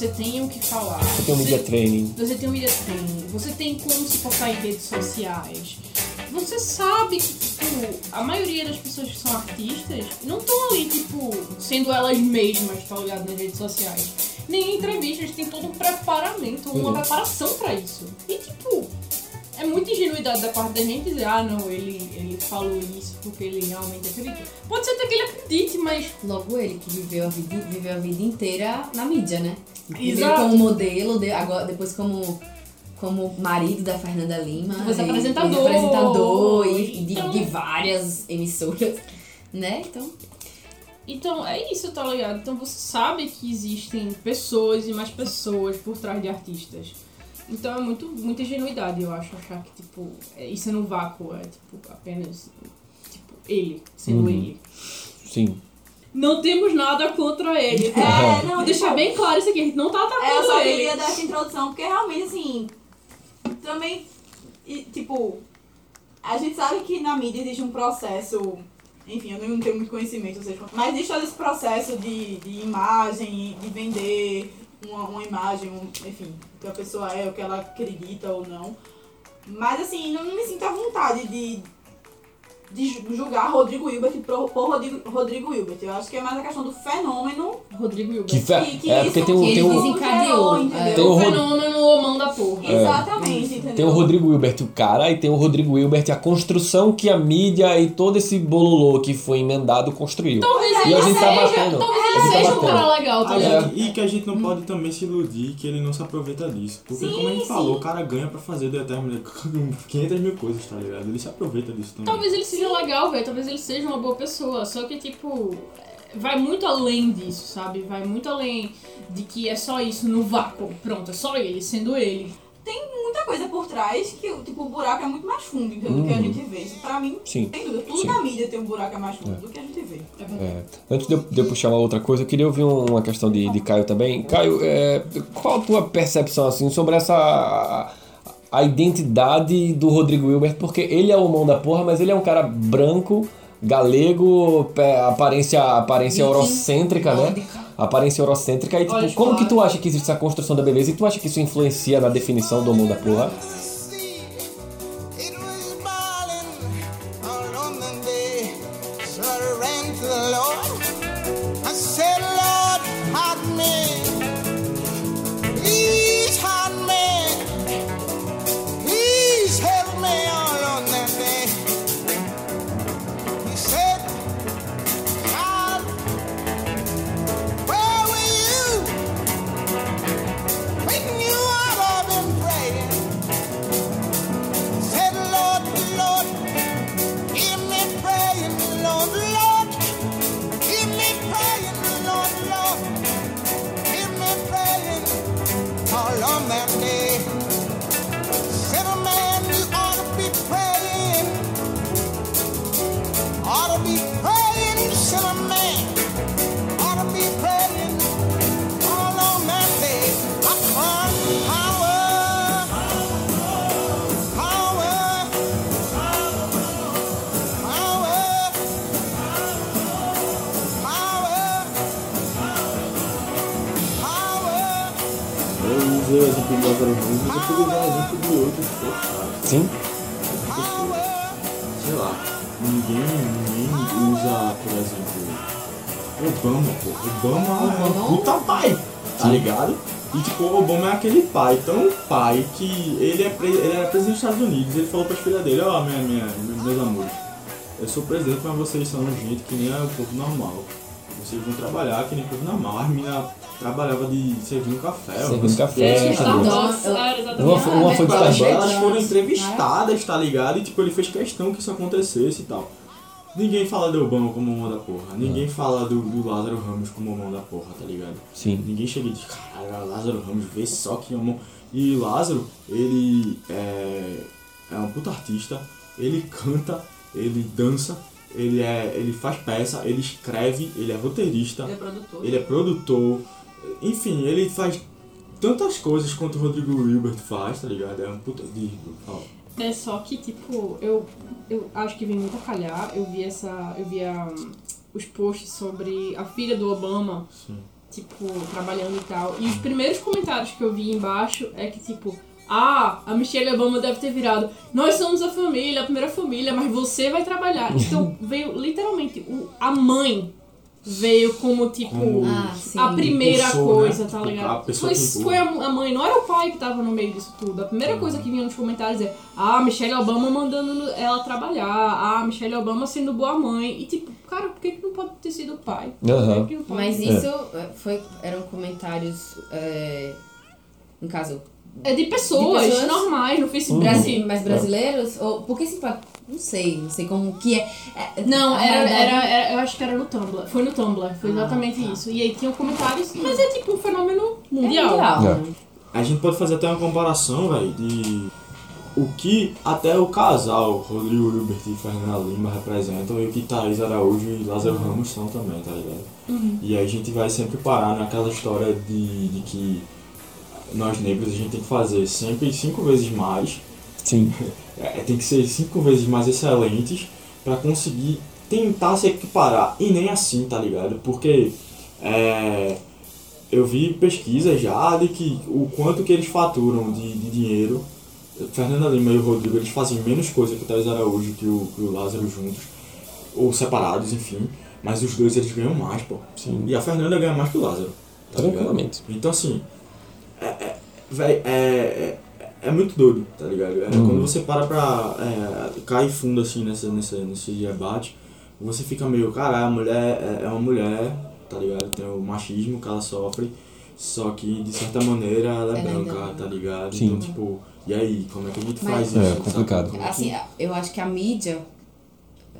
S7: você tem o que falar.
S1: Você tem um media training.
S7: Você tem um media training, você tem como se portar em redes sociais. Você sabe que, tipo, a maioria das pessoas que são artistas não estão ali, tipo, sendo elas mesmas, tá ligado, nas redes sociais. Nem em entrevistas, tem todo um preparamento, uma
S1: Uhum.
S7: preparação pra isso. E, tipo, é muita ingenuidade da parte da gente dizer, ah, não, ele, ele falou isso porque ele realmente acredita. Pode ser até que ele acredite, mas
S2: Logo ele, que viveu a vida, viveu a vida inteira na mídia, né? Viveu
S7: Exato.
S2: como modelo, de- agora, depois como, como marido da Fernanda Lima.
S7: Depois
S2: e-
S7: apresentador.
S2: e apresentador e, e de,
S7: Então-
S2: de várias emissoras, né? Então,
S7: Então é isso, tá ligado? Então você sabe que existem pessoas e mais pessoas por trás de artistas. Então é muito, muita ingenuidade, eu acho, achar que, tipo, é- isso é no vácuo, é tipo, apenas tipo, ele, sendo
S1: Uhum.
S7: ele.
S1: Sim.
S7: Não temos nada contra ele, tá?
S3: É, não,
S7: Vou deixar
S3: tipo,
S7: bem claro isso aqui, a gente não tá
S3: É, eu
S7: atacando
S3: só
S7: ele.
S3: queria dar essa introdução, porque realmente, assim, também, e, tipo, a gente sabe que na mídia existe um processo, enfim, eu não tenho muito conhecimento, ou seja, mas existe todo esse processo de, de imagem, de vender uma, uma imagem, um, enfim, o que a pessoa é, o que ela acredita ou não. Mas, assim, não me sinto à vontade de, de ju- julgar Rodrigo Hilbert por, por Rodrigo, Rodrigo Hilbert. Eu acho que é mais a questão do fenômeno
S7: Rodrigo Hilbert.
S1: Que fe-
S3: Que- que
S1: é, porque tem
S2: que
S1: tem
S2: ele
S1: um,
S2: desencadeou.
S3: entendeu?
S1: Tem o
S7: o
S1: Rod-
S7: fenômeno homão da porra.
S1: É.
S3: Exatamente, entendeu?
S1: Tem o Rodrigo Hilbert, o cara, e tem o Rodrigo Hilbert, a construção que a mídia e todo esse bololô que foi emendado construiu.
S7: Talvez
S1: E a gente tá
S7: seja,
S1: batendo.
S7: talvez
S1: A
S7: ele
S1: gente tá
S7: seja um cara legal, tá ligado?
S5: e que a gente não pode também se iludir que ele não se aproveita disso. Porque,
S3: Sim,
S5: como a gente
S3: sim.
S5: falou, o cara ganha pra fazer determinado 500 mil coisas, tá ligado? Ele se aproveita disso também.
S7: Talvez ele seja legal, velho. Talvez ele seja uma boa pessoa. Só que, tipo, é, vai muito além disso, sabe? Vai muito além de que é só isso no vácuo. Pronto, é só ele, sendo ele.
S3: Tem muita coisa por trás que tipo, o buraco é muito mais fundo do que a
S1: Uhum.
S3: gente vê. Isso pra mim,
S1: Sim.
S3: sem dúvida. Tudo
S1: Sim.
S3: na mídia tem um buraco é mais fundo do que a gente vê.
S1: É, antes de eu, de eu puxar uma outra coisa, eu queria ouvir um- uma questão de, de Caio também. Caio, é, qual a tua percepção assim sobre essa a, identidade do Rodrigo Hilbert? Porque ele é o mão da porra, mas ele é um cara branco, galego, aparência, aparência eurocêntrica, né? Aparência eurocêntrica. E tipo, como que tu acha que existe essa construção da beleza? E tu acha que isso influencia na definição do mão da porra?
S5: Eu podia usar o exemplo de outros forçados.
S1: Sim?
S5: Sei lá, ninguém, ninguém usa, por exemplo, Obama, pô. Obama é um puta pai, tá ligado? E tipo, o Obama é aquele pai, tão pai que ele, é ele era presidente dos Estados Unidos, ele falou pra filha dele, ó, minha, minha, meus amores, eu sou presidente, mas vocês são gente que nem é o povo normal. Vocês vão trabalhar que nem o povo normal. As meninas trabalhavam de servindo café.
S1: Servindo café,
S7: exatamente.
S1: Uma, foi- uma foi de
S5: elas,
S1: Starbucks.
S5: elas foram entrevistadas, tá ligado? E tipo, ele fez questão que isso acontecesse e tal. Ninguém fala do Obama como mão da porra. Ninguém fala do, do Lázaro Ramos como mão da porra, tá ligado?
S1: Sim.
S5: Ninguém chega e diz, caralho, Lázaro Ramos, vê só que amor. E Lázaro, ele é, é um puta artista, ele canta, ele dança, ele, é, ele faz peça, ele escreve, ele é roteirista,
S3: Ele é produtor.
S5: ele é produtor, enfim, ele faz tantas coisas quanto o Rodrigo Hilbert faz, tá ligado? É um puta de.
S7: É só que, tipo, eu, eu acho que vem muito a calhar. Eu vi essa. Eu vi a- os posts sobre a filha do Obama
S5: Sim.
S7: tipo, trabalhando e tal. E os primeiros comentários que eu vi embaixo é que, tipo, ah, a Michelle Obama deve ter virado. Nós somos a família, a primeira família, mas você vai trabalhar. Então veio literalmente o, a mãe veio como tipo
S5: Como
S2: Ah, sim.
S7: a primeira coisa,
S5: né?
S7: tá
S5: Tipo,
S7: ligado? foi, foi a, mãe, não era o pai que tava no meio disso tudo. A primeira coisa que vinha nos comentários é: ah, Michelle Obama mandando ela trabalhar, ah, Michelle Obama sendo boa mãe. E tipo, cara, por que, que não pode ter sido o pai? Por que que não pode
S2: Mas
S7: ser?
S2: isso é, foi, eram comentários, é, no caso,
S7: É de pessoas,
S2: De pessoas?
S7: normais no Facebook.
S2: Brasi mas brasileiros? Ou, porque assim, pá, não sei, não sei como que é. é
S7: Não,
S2: a
S7: era, era, era- eu acho que era no Tumblr. Foi no Tumblr, foi exatamente isso. E aí tinham comentários, mas é tipo um fenômeno mundial.
S2: mundial.
S1: É.
S5: A gente pode fazer até uma comparação, velho, de o que até o casal, Rodrigo Hilbert e Fernanda Lima representam e o que Thaís Araújo e Lázaro Ramos são também, tá ligado? E aí a gente vai sempre parar naquela história de, de que nós negros a gente tem que fazer sempre cinco vezes mais
S1: Sim.
S5: é, tem que ser cinco vezes mais excelentes pra conseguir tentar se equiparar. E nem assim, tá ligado? Porque é, eu vi pesquisas já de que o quanto que eles faturam de, de dinheiro. Fernanda Lima e o Rodrigo, eles fazem menos coisa que o Thais Araújo que o, que o Lázaro juntos. Ou separados, enfim. Mas os dois eles ganham mais, pô.
S1: Sim.
S5: E a Fernanda ganha mais que o Lázaro. tá ligado?
S1: Tranquilamente.
S5: Então assim, é, é, véi, é, é, é muito doido, tá ligado? É,
S1: Uhum.
S5: Quando você para pra é, cair fundo assim nessa, nessa, nesse debate, você fica meio, caralho, a mulher é, é uma mulher, tá ligado? Tem o machismo que ela sofre, só que de certa maneira ela é
S2: Ela
S5: branca,
S2: ainda-
S5: tá ligado?
S1: Sim.
S5: Então, tipo, e aí, como é que a gente
S2: Mas-
S5: faz isso?
S1: É,
S5: sabe?
S1: complicado.
S5: É que-
S2: Assim, eu acho que a mídia,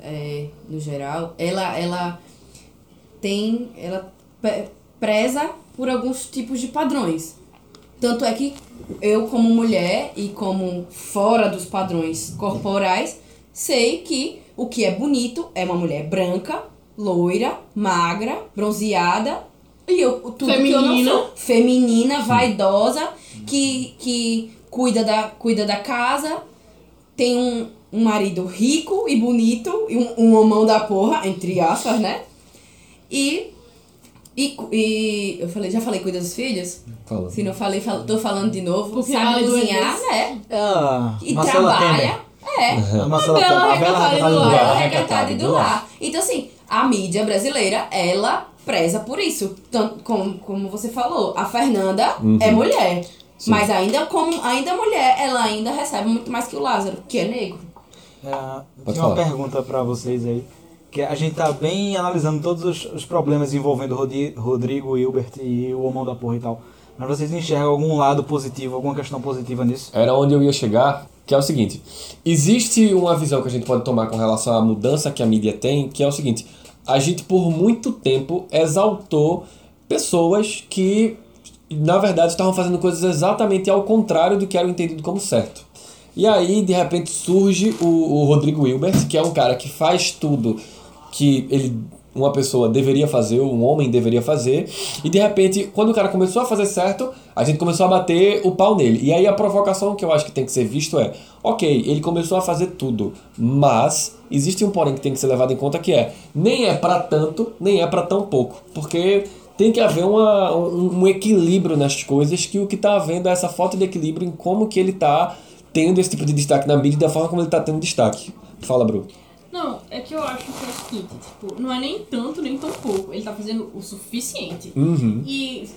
S2: é, no geral, ela, ela tem. Ela preza por alguns tipos de padrões. Tanto é que eu, como mulher e como fora dos padrões corporais, sei que o que é bonito é uma mulher branca, loira, magra, bronzeada e eu, tudo que eu não
S7: Feminina.
S2: sou. Feminina, vaidosa, que, que cuida, da, cuida da casa, tem um, um marido rico e bonito, e um, um homão da porra, entre aspas, né? E, e, e eu falei, já falei cuida dos filhos?
S1: Fala.
S2: Se não falei, fal, tô falando de novo.
S7: Porque
S2: sabe
S7: é
S2: cozinhar, né?
S4: Ah,
S2: E
S4: Marcela
S2: trabalha.
S4: Temer.
S2: É.
S4: A Marcela
S2: Bela
S4: Temer. A Bela
S2: arregatada
S4: Arregatada
S2: do lar.
S4: Lar.
S2: arregatada do lar. Então, assim, a mídia brasileira, ela preza por isso. Tanto como, como você falou, a Fernanda
S1: Uhum.
S2: é mulher. Mas ainda como ainda mulher, ela ainda recebe muito mais que o Lázaro, que é negro.
S4: É,
S1: Pode
S4: tinha uma pergunta pra vocês aí. Que a gente tá bem analisando todos os, os problemas envolvendo Rodi- Rodrigo, Hilbert e o Homão da Porra e tal. Mas vocês enxergam algum lado positivo, alguma questão positiva nisso?
S1: Era onde eu ia chegar, que é o seguinte: existe uma visão que a gente pode tomar com relação à mudança que a mídia tem, que é o seguinte: a gente por muito tempo exaltou pessoas que, na verdade, estavam fazendo coisas exatamente ao contrário do que era entendido como certo. E aí, de repente, surge o, o Rodrigo Hilbert, que é um cara que faz tudo que ele uma pessoa deveria fazer, um homem deveria fazer, e de repente, quando o cara começou a fazer certo, a gente começou a bater o pau nele. E aí a provocação que eu acho que tem que ser visto é, ok, ele começou a fazer tudo, mas existe um porém que tem que ser levado em conta que é, nem é pra tanto, nem é pra tão pouco, porque tem que haver uma, um, um equilíbrio nas coisas, que o que tá havendo é essa falta de equilíbrio em como que ele tá tendo esse tipo de destaque na mídia e da forma como ele tá tendo destaque. Fala, Bru.
S7: Não, é que eu acho que é o seguinte, tipo, não é nem tanto, nem tão pouco. Ele tá fazendo o suficiente.
S1: Uhum.
S7: E,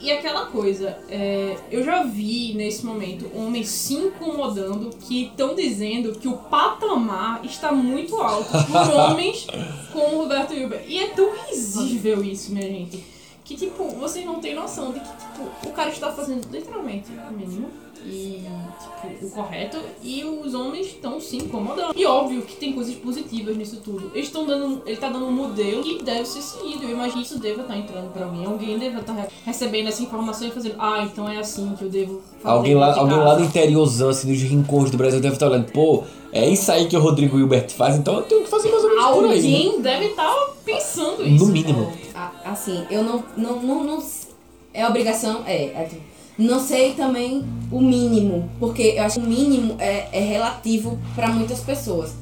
S7: e aquela coisa, é, eu já vi nesse momento homens se incomodando que estão dizendo que o patamar está muito alto por homens como o Roberto Hilbert. E é tão risível isso, minha gente. Que, tipo, vocês não têm noção de que, tipo, o cara está fazendo literalmente o mínimo e, tipo, o correto e os homens estão se incomodando. E óbvio que tem coisas positivas nisso tudo. Eles estão dando, ele tá dando um modelo que deve ser seguido. Eu imagino que isso deva estar entrando pra mim. Alguém deve estar re- recebendo essa informação e fazendo, ah, então é assim que eu devo fazer.
S1: Alguém lá, alguém
S7: casa."
S1: lá do interiorzão, assim, dos rincões do Brasil deve estar olhando, pô, é isso aí que o Rodrigo Hilbert faz, então eu tenho que fazer mais ou menos por aí. né?
S7: Alguém deve estar pensando isso.
S1: No mínimo.
S2: Assim, eu não, não, não, não. É obrigação, é. é tipo, não sei também o mínimo, porque eu acho que o mínimo é, é relativo pra muitas pessoas,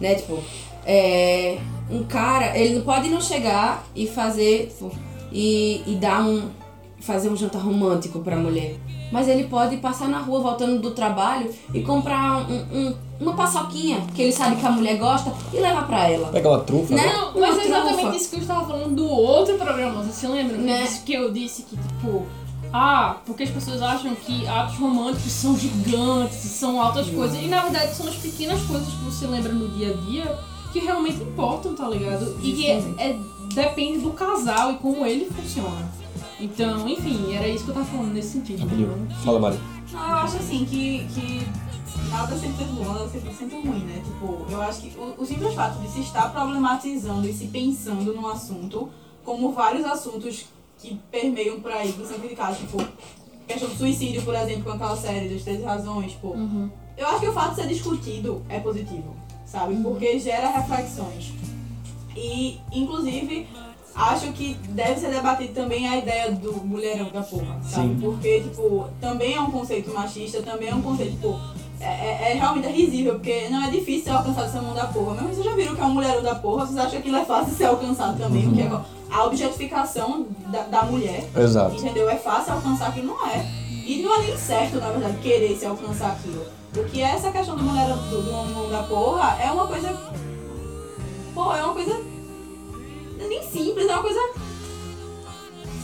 S2: né? Tipo, é, um cara, ele não pode não chegar e fazer. tipo, e, e dar um. fazer um jantar romântico pra mulher. Mas ele pode passar na rua voltando do trabalho e comprar um- um- uma paçoquinha que ele sabe que a mulher gosta e levar pra ela.
S1: Pega uma trufa.
S2: Né?
S1: né?
S7: Não, mas é exatamente isso que eu estava falando do outro programa. Você se lembra?
S2: Né?
S7: Disso que eu disse que, tipo, ah, porque as pessoas acham que atos românticos são gigantes, são altas coisas. E na verdade são as pequenas coisas que você lembra no dia a dia que realmente importam, tá ligado? E que é, é- depende do casal e como ele funciona. Então, enfim, era isso que eu tava falando nesse sentido.
S1: Fala, Mari.
S3: Não, eu acho assim que, que nada sempre sendo bom, nada sempre sendo ruim, né? Tipo, eu acho que o, o simples fato de se estar problematizando e se pensando num assunto, como vários assuntos que permeiam por aí, que são criticados, tipo, questão do suicídio, por exemplo, com aquela série das 13 razões, tipo, eu acho que o fato de ser discutido é positivo, sabe? Porque gera reflexões. E, inclusive, acho que deve ser debatido também a ideia do mulherão da porra, sabe?
S1: Sim.
S3: Porque, tipo, também é um conceito machista, também é um conceito, tipo, é, é, é realmente risível, porque não é difícil ser alcançado ser mão da porra. Mas vocês já viram que é um mulherão da porra, vocês acham que aquilo é fácil de ser alcançado também, porque é a objetificação da, da mulher,
S1: Exato.
S3: entendeu? É fácil alcançar aquilo, não é. E não é nem certo, na verdade, querer se alcançar aquilo. O que é essa questão do mulherão do, do mão da porra é uma coisa. Pô, é uma coisa. não é nem simples, é uma coisa.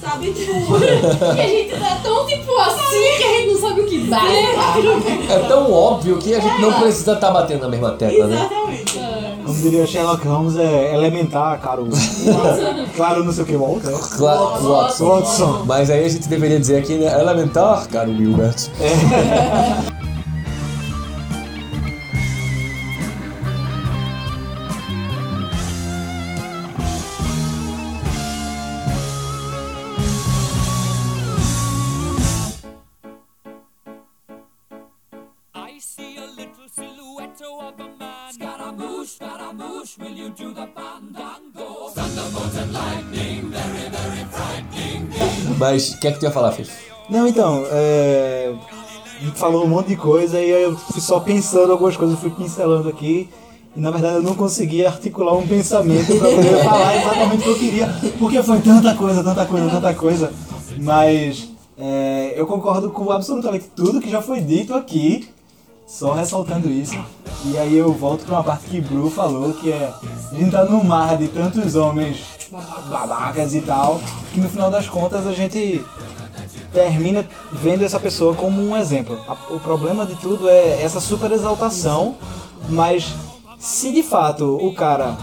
S3: Sabe, tipo.
S7: E a gente tá tão tipo assim que a gente não sabe o que dizer.
S1: É tão óbvio que a gente não precisa estar batendo na mesma tecla, né?
S3: Exatamente.
S4: Como diria Sherlock Holmes, é elementar, caro. claro, não sei o que, Walter.
S1: Cla- Watson.
S4: Watson.
S1: Mas aí a gente deveria dizer aqui, né? Elementar, caro Wilbert.
S12: I
S1: Mas o que é que tu ia falar, Fih?
S4: Não, então, é... falou um monte de coisa e aí eu fui só pensando algumas coisas, fui pincelando aqui. E na verdade eu não consegui articular um pensamento para poder falar exatamente o que eu queria, porque foi tanta coisa, tanta coisa, tanta coisa. Mas é, eu concordo com absolutamente tudo que já foi dito aqui, só ressaltando isso. E aí eu volto para uma parte que Bru falou, que é a gente tá num mar de tantos homens babacas e tal, que no final das contas a gente termina vendo essa pessoa como um exemplo. O problema de tudo é essa super exaltação, mas se de fato o cara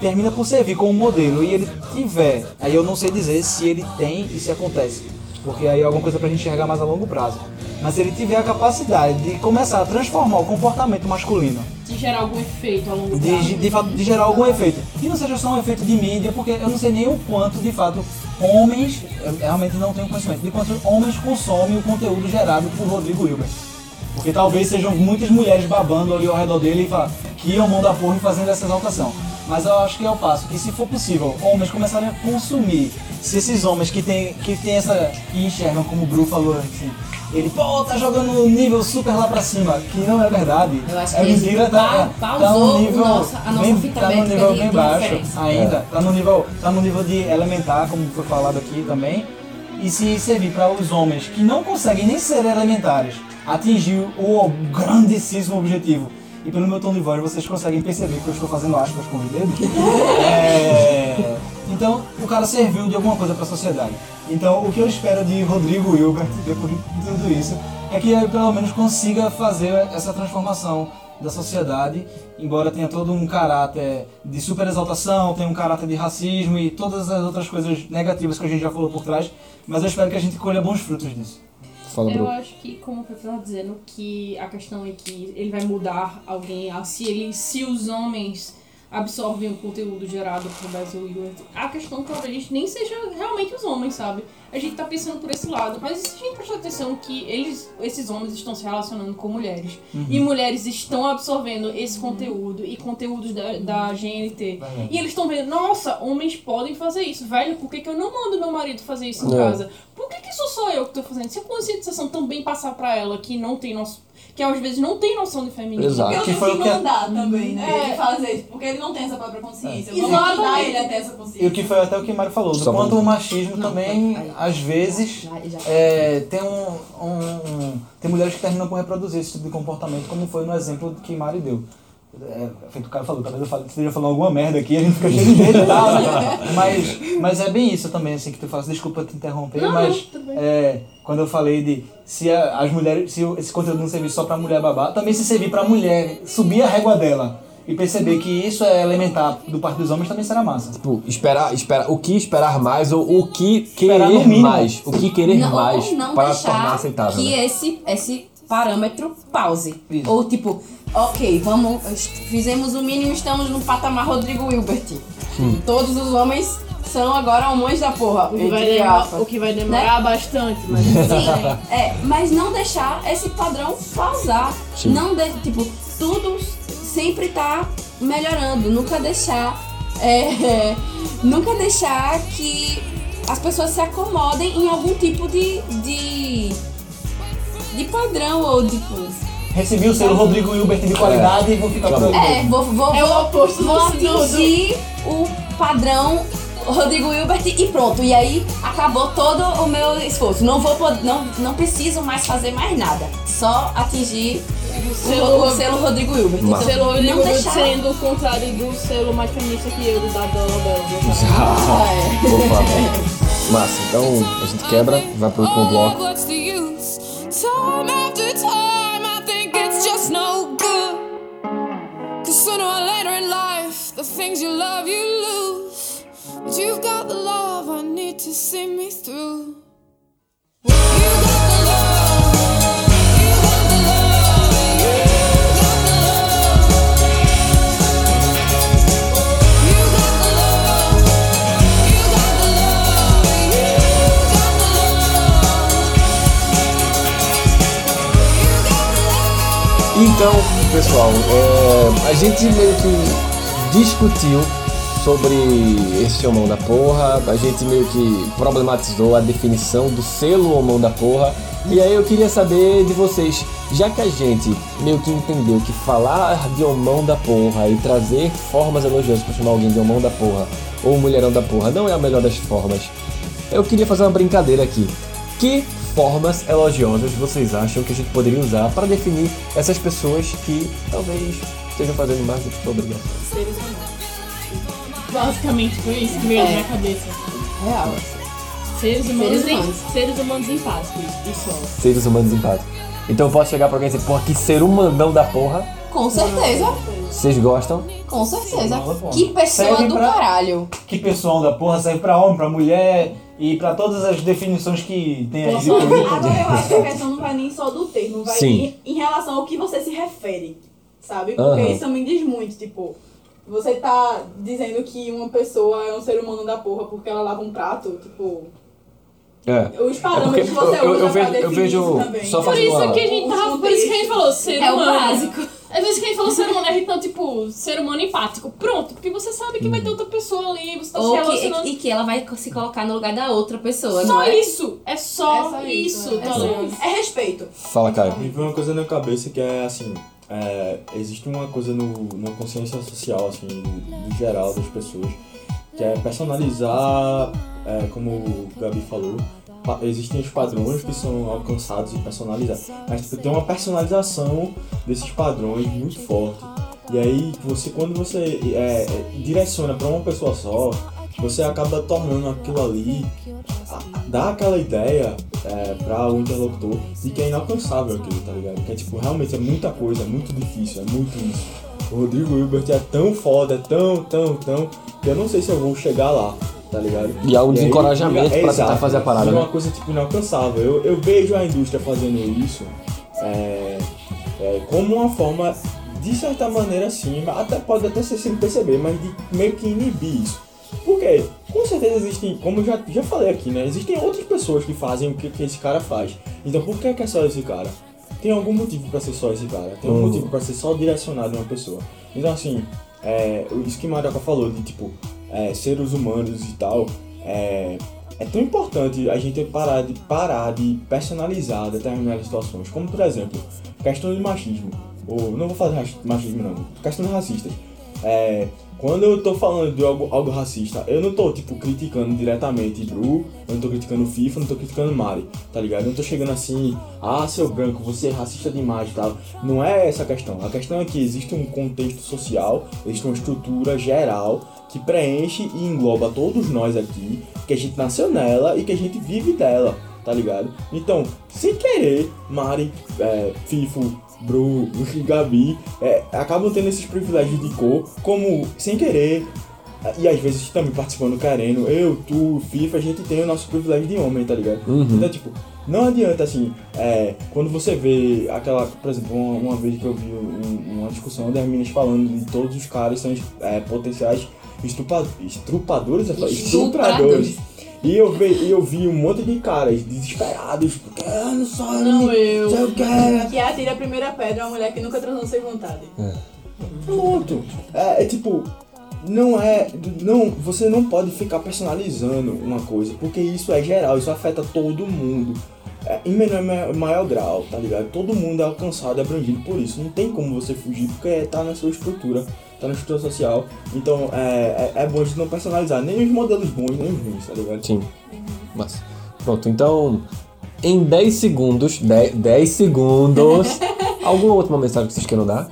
S4: termina por servir como modelo e ele tiver, aí eu não sei dizer se ele tem e se acontece, porque aí é alguma coisa pra gente enxergar mais a longo prazo. Mas se ele tiver a capacidade de começar a transformar o comportamento masculino
S7: De gerar algum efeito ao longo
S4: de, de, de fato, de gerar algum efeito. Que não seja só um efeito de mídia, porque eu não sei nem o quanto, de fato, homens, eu realmente não tenho conhecimento, de quanto homens consomem o conteúdo gerado por Rodrigo Hilbert. Porque talvez sejam muitas mulheres babando ali ao redor dele e falar que iam mão da porra e fazendo essa exaltação. Mas eu acho que é o passo que, se for possível, homens começarem a consumir. Se esses homens que tem, que tem essa. que enxergam, como o Bru falou assim, ele, pô, tá jogando um nível super lá pra cima, que não é verdade.
S2: Eu acho
S4: é
S2: que
S4: mentira,
S2: esse
S4: tá,
S2: pa-
S4: tá nível.
S2: nosso- a nossa
S4: bem, tá nível bem baixo ainda. Tá no nível. Tá no nível de elementar, como foi falado aqui também. E se servir para os homens que não conseguem nem ser elementares atingir o grandíssimo objetivo. E pelo meu tom de voz vocês conseguem perceber que eu estou fazendo aspas com os dedos. É, Então o cara serviu de alguma coisa para a sociedade. Então o que eu espero de Rodrigo Hilbert, depois de tudo isso, é que ele pelo menos consiga fazer essa transformação da sociedade, embora tenha todo um caráter de super exaltação, tenha um caráter de racismo e todas as outras coisas negativas que a gente já falou por trás, mas eu espero que a gente colha bons frutos disso.
S1: Fala,
S7: Eu acho que, como o Pepe estava dizendo, que a questão é que ele vai mudar alguém, se, ele, se os homens absorvem o conteúdo gerado por Basil Ewert, a questão talvez nem seja realmente os homens, sabe? A gente tá pensando por esse lado, mas se a gente prestar atenção que eles, esses homens estão se relacionando com mulheres,
S14: Uhum.
S7: e mulheres estão absorvendo esse conteúdo e conteúdos da, da GNT, e eles estão vendo, nossa, homens podem fazer isso, velho, por que, que eu não mando meu marido fazer isso em
S1: É.
S7: casa? Por que, que sou só eu que tô fazendo? Se a conscientização também passar pra ela que não tem nosso. Que às vezes não tem noção de feminismo.
S1: Exato.
S3: Eu
S4: Que
S3: tenho
S4: foi
S3: que
S4: o que-
S3: mandar também, né?
S7: É.
S3: Ele fazer isso, porque ele não tem essa própria consciência. Eu
S7: É.
S3: vou ajudar
S7: Exatamente.
S3: ele a ter essa
S4: E o
S3: consciência.
S4: que foi até o que Mário falou, do
S1: Só
S4: quanto o machismo
S2: Não,
S4: também, às vezes,
S2: Já- já-
S4: é, tem um, um- um- Tem mulheres que terminam por reproduzir esse tipo de comportamento, como foi no exemplo que Mário deu. É, feito o cara falou, talvez eu fale- esteja falando alguma merda aqui, a gente fica cheio de medo e tal, né? Mas, mas é bem isso também, assim, que tu fala, desculpa te interromper,
S7: Não,
S4: mas é, quando eu falei de se a- as mulheres, se esse conteúdo não servir só pra mulher babar, também se servir pra mulher subir a régua dela e perceber que isso é elementar do parte dos homens também será massa.
S1: Tipo, esperar, esperar, o que esperar mais ou o que
S4: Esperar
S1: querer mais. O que querer
S2: não,
S1: mais
S2: não
S1: para tornar aceitável.
S2: que
S1: né?
S2: esse, esse parâmetro pause.
S4: Isso.
S2: Ou tipo, ok, vamos, fizemos o mínimo, estamos no patamar Rodrigo Hilbert. Todos os homens são agora homens da porra.
S7: O que vai demorar, o que vai demorar bastante, mas
S2: Sim, é, mas não deixar esse padrão pausar.
S1: Sim.
S2: Não de, tipo, tudo sempre tá melhorando. Nunca deixar. é, nunca deixar que as pessoas se acomodem em algum tipo de. de, de padrão ou tipo.
S4: Recebi o selo Rodrigo Hilbert de qualidade e vou ficar por ali.
S2: É, vou, vou,
S7: É o
S2: vou,
S7: oposto
S2: vou
S7: do- do-
S2: atingir o padrão Rodrigo Hilbert e pronto. E aí acabou todo o meu esforço. Não vou não, não preciso mais fazer mais nada. Só atingir o
S7: selo-
S2: o selo Rodrigo Hilbert.
S1: Massa.
S7: o selo
S2: não
S7: Rodrigo
S2: deixar.
S7: sendo o contrário do selo mais feminista que eu, da Dolabella.
S2: É.
S1: Por favor. Massa, então a gente quebra, vai pro último bloco.
S14: what's the use? Time after time, I think it's just no good. Cause sooner or later in life, the things you love, you lose. But you've got the love I need to see me through.
S1: Então, pessoal, é, a gente meio que discutiu sobre esse homão da porra, a gente meio que problematizou a definição do selo homão da porra, e aí eu queria saber de vocês, já que a gente meio que entendeu que falar de homão da porra e trazer formas elogiosas para chamar alguém de homão da porra ou mulherão da porra não é a melhor das formas, eu queria fazer uma brincadeira aqui. Que formas elogiosas vocês acham que a gente poderia usar para definir essas pessoas que talvez estejam fazendo mais do que obrigação?
S7: Seres humanos. Basicamente foi isso que veio na minha cabeça.
S2: Real.
S7: Seres humanos,
S2: Seres
S7: em-
S2: humanos.
S7: seres humanos empáticos. Isso.
S1: Seres humanos empáticos. Então eu posso chegar pra alguém e dizer, porra, que ser humanão da porra,
S2: Com certeza.
S1: vocês gostam?
S2: Com certeza. Que pessoa
S4: Serve
S2: do
S4: pra-
S2: caralho.
S4: Que pessoal da porra serve pra homem, pra mulher e pra todas as definições que tem aí. de.
S3: Agora eu acho que a questão não vai nem só do termo, vai
S1: Sim.
S3: em, em relação ao que você se refere, sabe? Porque
S1: Aham.
S3: isso também diz muito, tipo, você tá dizendo que uma pessoa é um ser humano da porra porque ela lava um prato, tipo,
S1: É.
S3: os parâmetros que
S1: eu,
S3: você
S1: eu,
S3: usa
S1: eu
S3: pra
S1: vejo, eu vejo
S3: isso também.
S1: só
S7: Por isso
S1: uma...
S7: que a gente tava. Por isso que a gente falou ser
S2: É o
S7: humano.
S2: básico.
S7: Às vezes que a gente falou ser humano, a gente não, tipo, ser humano empático. Pronto, porque você sabe que vai ter outra pessoa ali, você tá se
S2: Ou que,
S7: relacionando.
S2: e que ela vai se colocar no lugar da outra pessoa,
S7: Só
S2: não é?
S7: isso. É só,
S3: É só
S7: isso,
S3: isso, é
S7: tá
S3: só isso. É respeito.
S1: Fala, Caio.
S5: Me veio uma coisa na cabeça que é assim, é, existe uma coisa no, numa consciência social, assim, no, geral das pessoas, que é personalizar, é, como o Gabi falou, existem os padrões que são alcançados e personalizados, mas tipo, tem uma personalização desses padrões muito forte. E aí você quando você é, direciona para uma pessoa só, você acaba tornando aquilo ali dá aquela ideia é, para o interlocutor de que é inalcançável aquilo, tá ligado? Que é tipo, realmente é muita coisa, é muito difícil, é muito isso. O Rodrigo Hilbert é tão foda, é tão, tão, tão, que eu não sei se eu vou chegar lá, tá ligado?
S1: E há um desencorajamento pra tentar fazer a parada,
S5: vira
S1: né?
S5: uma coisa tipo inalcançável. Eu, eu vejo a indústria fazendo isso é, é, como uma forma, de certa maneira assim, até pode até ser sem perceber, mas de meio que inibir isso. Por quê? Com certeza existem, como eu já, já falei aqui, né? Existem outras pessoas que fazem o que, que esse cara faz. Então por que, que é só esse cara? Tem algum motivo pra ser só esse cara. Tem um
S1: Uhum.
S5: motivo pra ser só direcionado a uma pessoa. Então assim, é, isso que Marioca falou de tipo, é, seres humanos e tal, é, é tão importante a gente parar de, parar de personalizar determinadas situações, como por exemplo, questão de machismo, ou não vou falar de raci- machismo não, questões racistas. É, quando eu tô falando de algo, algo racista, eu não tô, tipo, criticando diretamente Bru, eu não tô criticando FIFA, não tô criticando Mari, tá ligado? Eu não tô chegando assim, ah, seu branco, você é racista demais e tal. Não é essa a questão. A questão é que existe um contexto social, existe uma estrutura geral que preenche e engloba todos nós aqui, que a gente nasceu nela e que a gente vive dela, tá ligado? Então, sem querer, Mari, é, Bru e Gabi é, acabam tendo esses privilégios de cor, como sem querer, e às vezes também participando querendo, eu, tu, FIFA, a gente tem o nosso privilégio de homem, tá ligado?
S1: Uhum.
S5: Então, tipo, não adianta assim, é, quando você vê aquela, por exemplo, uma, uma vez que eu vi um- uma discussão das meninas falando de todos os caras são é, potenciais estrupa, estrupadores,
S2: Estupradores.
S5: estupradores. E eu, vi, eu vi um monte de caras desesperados, porque ah, não só
S3: Não eu.
S5: sei o que.
S3: Atira a primeira pedra uma mulher que nunca transou sem vontade.
S5: Pronto. É, é tipo, não é. Não, você não pode ficar personalizando uma coisa, porque isso é geral, isso afeta todo mundo. É, em menor ma- maior grau, tá ligado? Todo mundo é alcançado e abrangido por isso. Não tem como você fugir, porque tá na sua estrutura, tá na estrutura social. Então é, é, é bom a gente não personalizar nem os modelos bons, nem os ruins, tá ligado?
S1: Sim. Mas, pronto, então, em 10 segundos, 10, 10 segundos, alguma última mensagem que vocês queiram dar?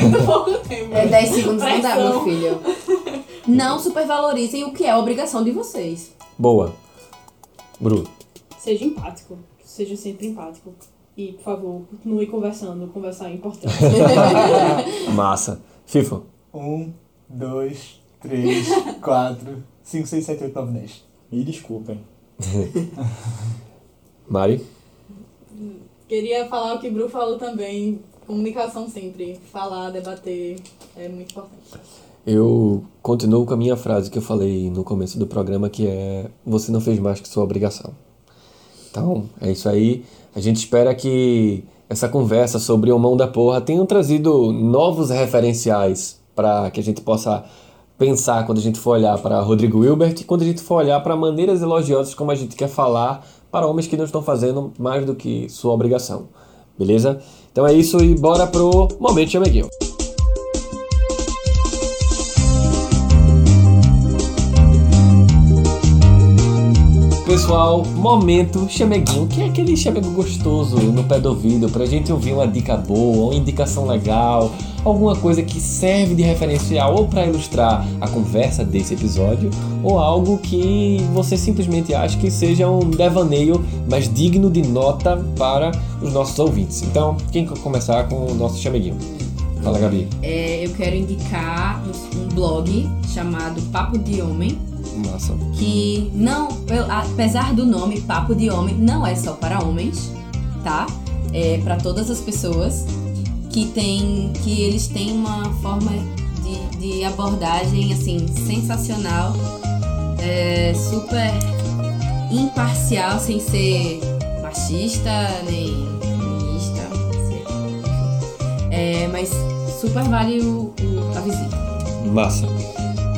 S3: Muito pouco tempo.
S2: É 10 segundos não dá, meu filho. Não supervalorizem o que é obrigação de vocês.
S1: Boa. Bru.
S7: Seja empático. Seja sempre empático. E, por favor, continue conversando. Conversar é importante.
S1: Massa. FIFA.
S4: Um, dois, três, quatro, cinco, seis, sete, oito, nove, dez.
S5: Me desculpem.
S1: Mari.
S3: Queria falar o que o Bru falou também. Comunicação sempre. Falar, debater. É muito importante.
S1: Eu continuo com a minha frase que eu falei no começo do programa, que é você não fez mais que sua obrigação. Então, é isso aí. A gente espera que essa conversa sobre o mão da porra tenha trazido novos referenciais para que a gente possa pensar quando a gente for olhar para Rodrigo Hilbert e quando a gente for olhar para maneiras elogiosas como a gente quer falar para homens que não estão fazendo mais do que sua obrigação. Beleza? Então é isso e bora pro Momento Chameguinho. Pessoal, momento chameguinho, que é aquele chamego gostoso no pé do ouvido pra gente ouvir uma dica boa, uma indicação legal, alguma coisa que serve de referencial ou para ilustrar a conversa desse episódio, ou algo que você simplesmente acha que seja um devaneio, mas digno de nota para os nossos ouvintes. Então, quem quer começar com o nosso chameguinho? Fala, Gabi.
S2: É, eu quero indicar um blog chamado Papo de Homem,
S1: Massa.
S2: que não, eu- apesar do nome Papo de Homem, não é só para homens, tá? É para todas as pessoas que tem, que eles têm uma forma de, de abordagem assim sensacional, é, super imparcial, sem ser machista nem feminista, sei, enfim. É, mas super vale o, o- a visita.
S1: Massa.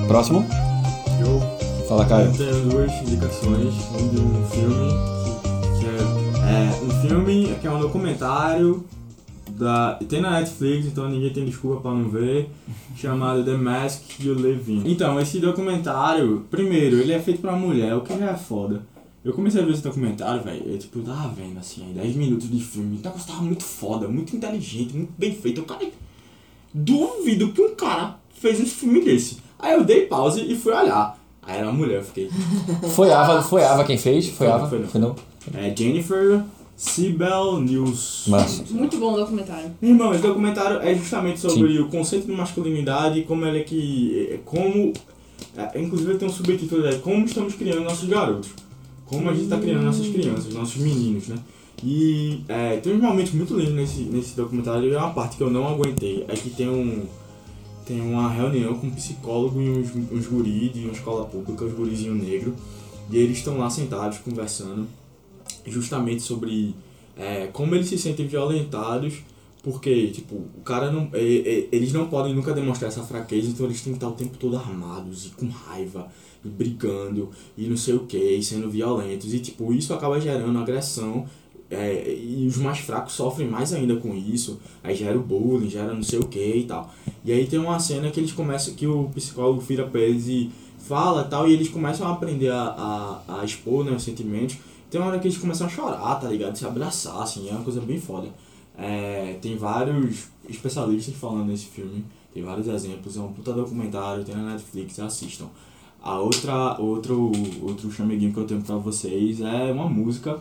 S1: Próximo?
S5: Eu
S1: Fala.
S5: Eu tenho duas indicações. Um de um filme que, é, é um filme que é um documentário da tem na Netflix, então ninguém tem desculpa pra não ver, chamado The Mask You Live In. Então, esse documentário, primeiro, ele é feito pra mulher, o que já é foda. Eu comecei a ver esse documentário, velho, eu tipo, tava vendo assim, aí 10 minutos de filme, o negócio tava muito foda, muito inteligente, muito bem feito. Eu, cara, duvido que um cara fez um filme desse. Aí eu dei pause e fui olhar. Aí era uma mulher, eu fiquei.
S1: Foi Ava, foi Ava quem fez? Foi
S5: Foi,
S1: Ava?
S5: foi não.
S1: Foi não?
S5: É Jennifer Sibel News.
S1: Massa.
S7: Muito bom o documentário.
S5: Irmão, esse documentário é justamente sobre o conceito de masculinidade, como ele é que. é, Como. é, inclusive ele tem um subtítulo é Como estamos criando nossos garotos. Como a gente está criando nossas crianças, nossos meninos, né? E é, tem uns momentos muito lindos nesse, nesse documentário e uma parte que eu não aguentei é que tem um. Tem uma reunião com um psicólogo e uns, uns guris de uma escola pública, os gurizinho negro, e eles estão lá sentados conversando justamente sobre é, como eles se sentem violentados, porque, tipo, o cara não. é, é, eles não podem nunca demonstrar essa fraqueza, então eles têm que estar o tempo todo armados e com raiva e brigando, e não sei o que, e sendo violentos. E tipo, isso acaba gerando agressão. É, e os mais fracos sofrem mais ainda com isso. Aí gera o bullying, gera não sei o que e tal. E aí tem uma cena que eles começam, que o psicólogo vira pra eles e fala tal, e eles começam a aprender a, a, a expor né, os sentimentos. Tem uma hora que eles começam a chorar, tá ligado? Se abraçar, assim, é uma coisa bem foda. É, tem vários especialistas falando nesse filme, tem vários exemplos, é um puta documentário, tem na Netflix, assistam. A outra, outro, outro chameguinho que eu tenho pra vocês é uma música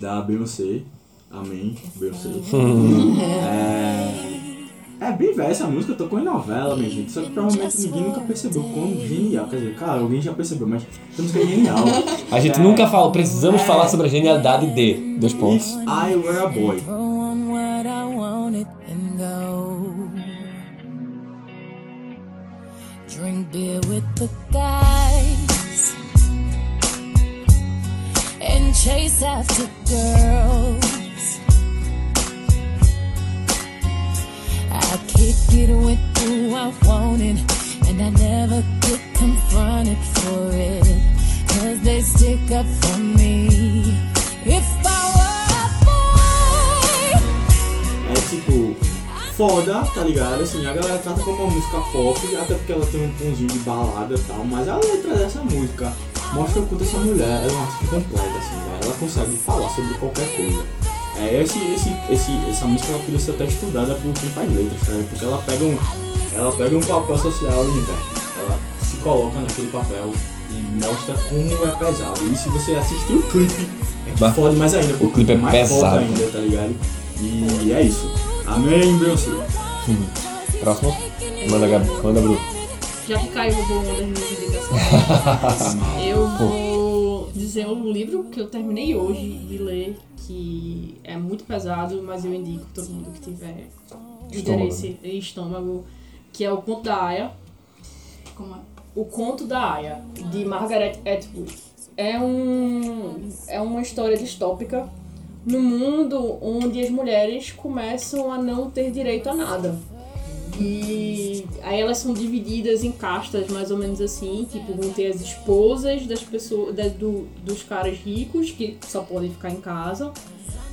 S5: da Beyoncé, Amém, Beyoncé. é, é bem velha essa música, tocou em novela, minha gente, só que provavelmente ninguém nunca percebeu quão genial, quer dizer, cara, alguém já percebeu, mas essa música é genial.
S1: A gente
S5: É,
S1: nunca fala, precisamos falar sobre a genialidade de. Dois pontos.
S5: I Were a Boy.
S14: Drink beer with the guys and chase after girls. I kick it with who I wanted, and I never get confronted for it. Cause they stick up for me. If I were a boy.
S5: É tipo, foda, tá ligado? Assim, a galera trata como uma música pop, até porque ela tem um tomzinho de balada e tal, mas a letra dessa música mostra o quanto essa mulher é uma artista completa, assim, né? Ela consegue falar sobre qualquer coisa. É, esse, esse, esse, essa música ela podia ser até estudada por quem faz letras, ligado? Porque ela pega um, ela pega um papel social e inverte. Ela se coloca naquele papel e mostra como é pesado. E se você assistir o clipe, é que
S1: Bah,
S5: fode mais ainda,
S1: o clipe é
S5: mais
S1: pesado.
S5: ainda, tá ligado? E é isso. Amém, Beyoncé.
S1: Próximo. Manda, Gabi. Manda, Bru.
S7: Já que caiu no bom das minhas indicações, eu vou dizer um livro que eu terminei hoje de ler, que é muito pesado, mas eu indico todo mundo que tiver interesse e estômago, que é o Conto da Aya.
S3: Como é?
S7: O Conto da Aya, de Margaret Atwood. É, um, é uma história distópica no mundo onde as mulheres começam a não ter direito a nada. E aí elas são divididas em castas, mais ou menos assim, tipo, vão ter as esposas das pessoas, da- do, dos caras ricos, que só podem ficar em casa.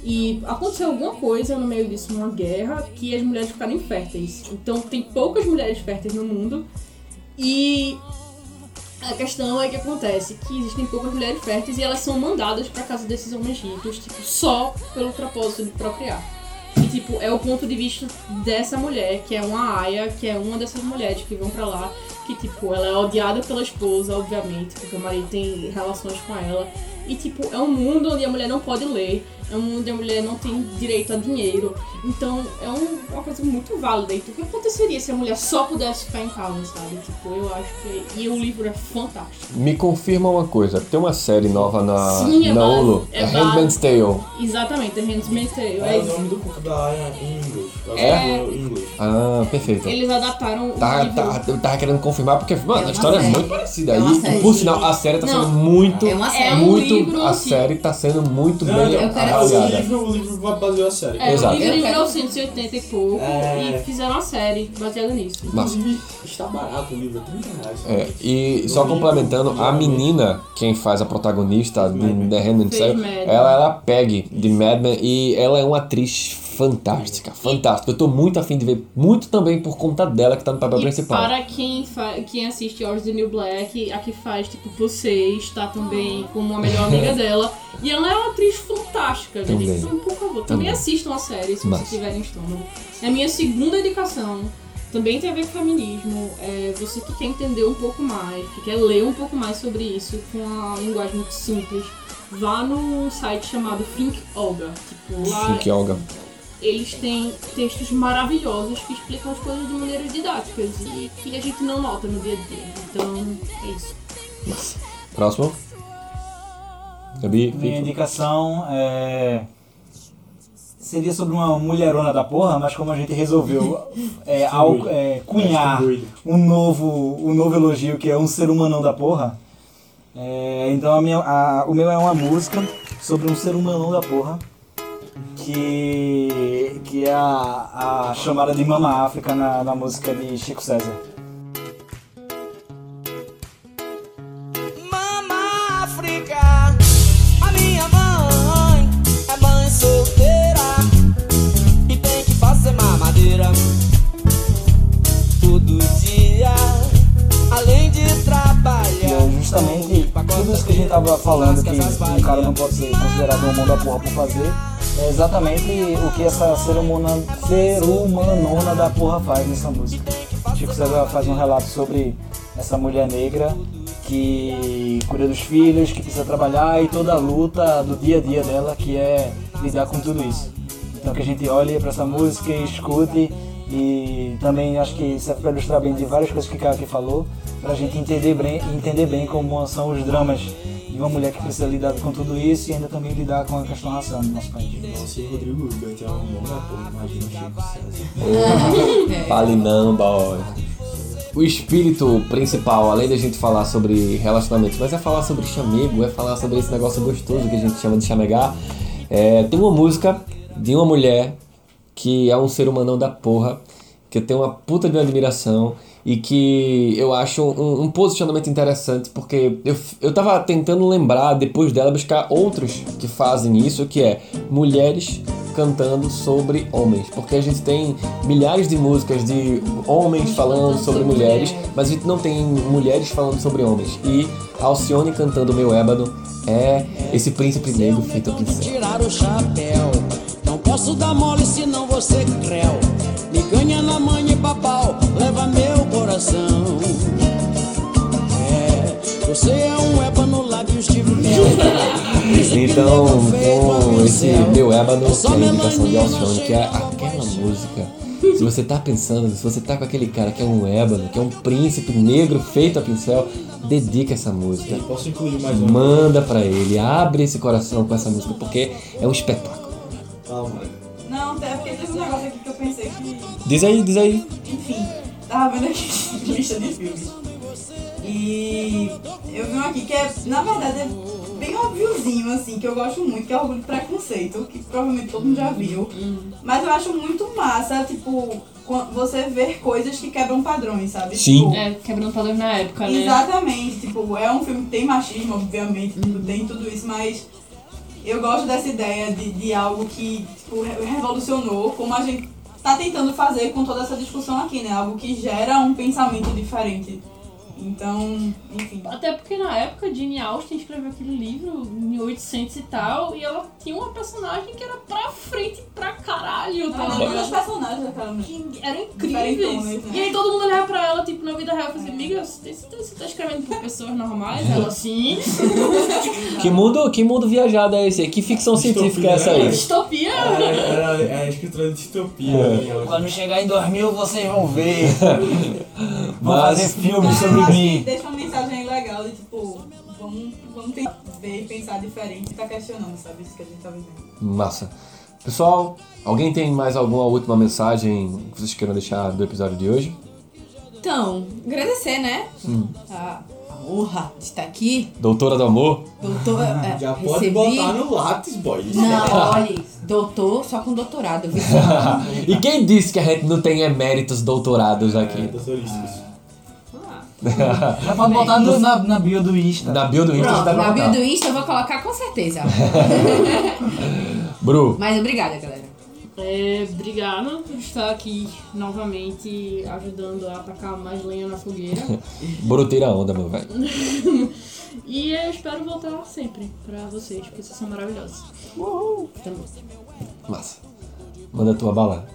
S7: E aconteceu alguma coisa no meio disso, uma guerra, que as mulheres ficaram inférteis. Então tem poucas mulheres férteis no mundo. E a questão é que acontece que existem poucas mulheres férteis e elas são mandadas pra casa desses homens ricos, tipo, só pelo propósito de procriar. Tipo, é o ponto de vista dessa mulher, que é uma aia, que é uma dessas mulheres que vão pra lá, que, tipo, ela é odiada pela esposa, obviamente, porque o marido tem relações com ela. E, tipo, é um mundo onde a mulher não pode ler, é um mundo onde a mulher não tem direito a dinheiro. Então, é um- uma coisa muito válida. Então, o que aconteceria se a mulher só pudesse ficar em casa, sabe? Tipo, eu acho que... E o livro é fantástico.
S1: Me confirma uma coisa. Tem uma série nova na,
S7: Sim, é
S1: na
S7: base-
S1: Hulu.
S7: é
S1: É Handmaid's Tale.
S7: Exatamente, The Handmaid's Tale.
S5: É
S7: É
S5: o nome do conto da Aya em inglês.
S7: É.
S5: Inglês.
S1: Ah, perfeito.
S7: Eles adaptaram o
S1: Tá,
S7: livro.
S1: tá, eu tava querendo confirmar porque, mano,
S2: É
S1: a história é
S2: série.
S1: muito parecida.
S2: É
S1: e,
S2: série.
S1: por sinal, a série tá
S7: Não,
S1: sendo muito.
S2: é uma série.
S7: É um
S1: muito
S7: livro,
S1: a série tá sendo muito
S5: Não,
S1: bem
S2: eu quero
S5: o
S1: avaliada.
S5: livro, o livro baseou a série.
S7: É,
S1: Exato.
S7: o livro
S2: quero-
S7: 1980 e pouco
S5: É.
S7: e fizeram uma série baseada nisso.
S1: Massa.
S5: Inclusive, está barato o livro, é 30 reais.
S1: É, e só complementando, a menina, quem faz a protagonista de The Handmaid's Tale, ela era a Peg de Mad Men e ela é uma atriz fantástica, fantástica. Eu tô muito afim de ver, muito também por conta dela que tá no papel
S7: E
S1: principal.
S7: para quem, quem assiste Orange the New Black, a que faz, tipo, você está também como a melhor amiga dela. E ela é uma atriz fantástica, gente.
S1: Também.
S7: Então, por favor, também,
S1: Também.
S7: assistam a série se
S1: Massa.
S7: vocês tiverem estômago. É a minha segunda indicação. Também tem a ver com feminismo. É você que quer entender um pouco mais, que quer ler um pouco mais sobre isso com uma linguagem muito simples, vá num site chamado Think Olga. Tipo, lá
S1: Fique, Olga.
S7: Eles têm textos maravilhosos que explicam as coisas de maneiras didáticas e que a gente não nota no dia a dia. Então, é isso.
S1: Próximo. Gabi,
S4: Minha indicação é. Seria sobre uma mulherona da porra, mas como a gente resolveu é, al- é, cunhar um novo, um novo elogio que é um ser humanão da porra, é, então a minha, a- o meu é uma música sobre um ser humanão da porra que, que é a, a chamada de Mama África na, na música de Chico César.
S13: África. A minha mãe é mãe solteira e tem que fazer mamadeira todo dia, além de
S4: E
S13: trabalhar.
S4: é justamente tudo isso que a gente tava falando que um cara não pode ser considerado um mão da porra por fazer, é exatamente o que essa ser humana, ser humanona da porra faz nessa música. Chico César faz um relato sobre essa mulher negra que cuida dos filhos, que precisa trabalhar e toda a luta do dia a dia dela que é lidar com tudo isso. Então que a gente olhe para essa música e escute e também acho que serve para ilustrar bem de várias coisas que o aqui falou, para a gente entender bem, entender bem como são os dramas de uma mulher que precisa lidar com tudo isso e ainda também lidar com a questão racial no nosso país.
S5: Nossa, o Rodrigo Gante é um bom ator, imagina o Chico César.
S1: Fale não, boy. O espírito principal, além da gente falar sobre relacionamentos, mas é falar sobre chamego, é falar sobre esse negócio gostoso que a gente chama de chamegar. É, tem uma música de uma mulher que é um ser humanão da porra, que eu tenho uma puta de uma admiração e que eu acho um, um posicionamento interessante, porque eu, eu tava tentando lembrar, depois dela, buscar outros que fazem isso, que é mulheres cantando sobre homens, porque a gente tem milhares de músicas de homens falando sobre mulheres, mas a gente não tem mulheres falando sobre homens. E Alcione cantando Meu Ébano é esse príncipe negro feito a pincel.
S15: tirar o chapéu. Não posso dar mole senão você creu. Me ganha na mãe e papau, leva meu coração. É, você é um ébano lábios de mel.
S1: Então, com esse Meu Ébano, que é a indicação de Alcione, que é aquela música. Se você tá pensando, se você tá com aquele cara que é um ébano, que é um príncipe negro feito a pincel, dedica essa música.
S5: Posso incluir mais uma?
S1: Manda pra ele, abre esse coração com essa música, porque é um espetáculo.
S5: Calma.
S3: Não, até porque teve um negócio aqui que eu pensei que.
S1: Diz aí, diz aí.
S3: Enfim, tava vendo aqui lista de filmes. E eu vi um aqui que é, na verdade, é bem óbviozinho, assim, que eu gosto muito, que é Orgulho e Preconceito, que provavelmente todo mundo já viu. Mas eu acho muito massa, tipo, você ver coisas que quebram padrões, sabe? Tipo,
S7: É, quebrando padrões na época, né?
S3: Exatamente, tipo, é um filme que tem machismo, obviamente, tipo, tem tudo isso, mas eu gosto dessa ideia de, de algo que, tipo, re- revolucionou, como a gente tá tentando fazer com toda essa discussão aqui, né? Algo que gera um pensamento diferente. Então, enfim.
S7: Até porque na época Jane Austen escreveu aquele livro em 1800 e tal, e ela tinha uma personagem que era pra frente pra caralho, tá
S3: era os personagens daquela mulher.
S7: Eram incríveis.
S3: Né?
S7: E aí todo mundo olhava pra ela, tipo, na vida real, e assim, amiga, você, você, você tá escrevendo pra pessoas normais? Ela, sim.
S1: Que mundo, que mundo viajado é esse aí? Que ficção científica é essa aí?
S7: Distopia.
S5: Era, era, era a escritora de distopia. né?
S4: Quando chegar em 2000 vocês vão ver. Vão
S1: Mas-
S4: fazer filmes sobre
S3: acho que
S4: mim.
S3: deixa uma mensagem legal de, tipo, vamos, vamos tentar ver e pensar diferente e tá questionando, sabe? Isso que a gente tá vivendo.
S1: Massa. Pessoal, alguém tem mais alguma última mensagem que vocês queiram deixar do episódio de hoje?
S2: Então, agradecer, né?
S1: Hum.
S2: A, a honra de estar aqui.
S1: Doutora do Amor?
S2: Doutor, é,
S5: Já pode
S2: recebi...
S5: botar no lápis, boy.
S2: Não, olha, doutor só com doutorado?
S1: E quem disse que a gente não tem eméritos doutorados aqui?
S5: Doutorísticos.
S4: Já pode botar no- na, na bio do Insta.
S1: Na bio do Insta
S2: Pronto,
S1: dá pra
S2: na bio do Insta eu vou colocar com certeza.
S1: Bru,
S2: Mas obrigada, galera.
S7: É, obrigada por estar aqui novamente ajudando a atacar mais lenha na fogueira.
S1: Bru tira a onda, meu velho.
S7: e eu espero voltar sempre pra vocês, porque vocês são maravilhosos. Também.
S1: Massa. Manda a tua bala.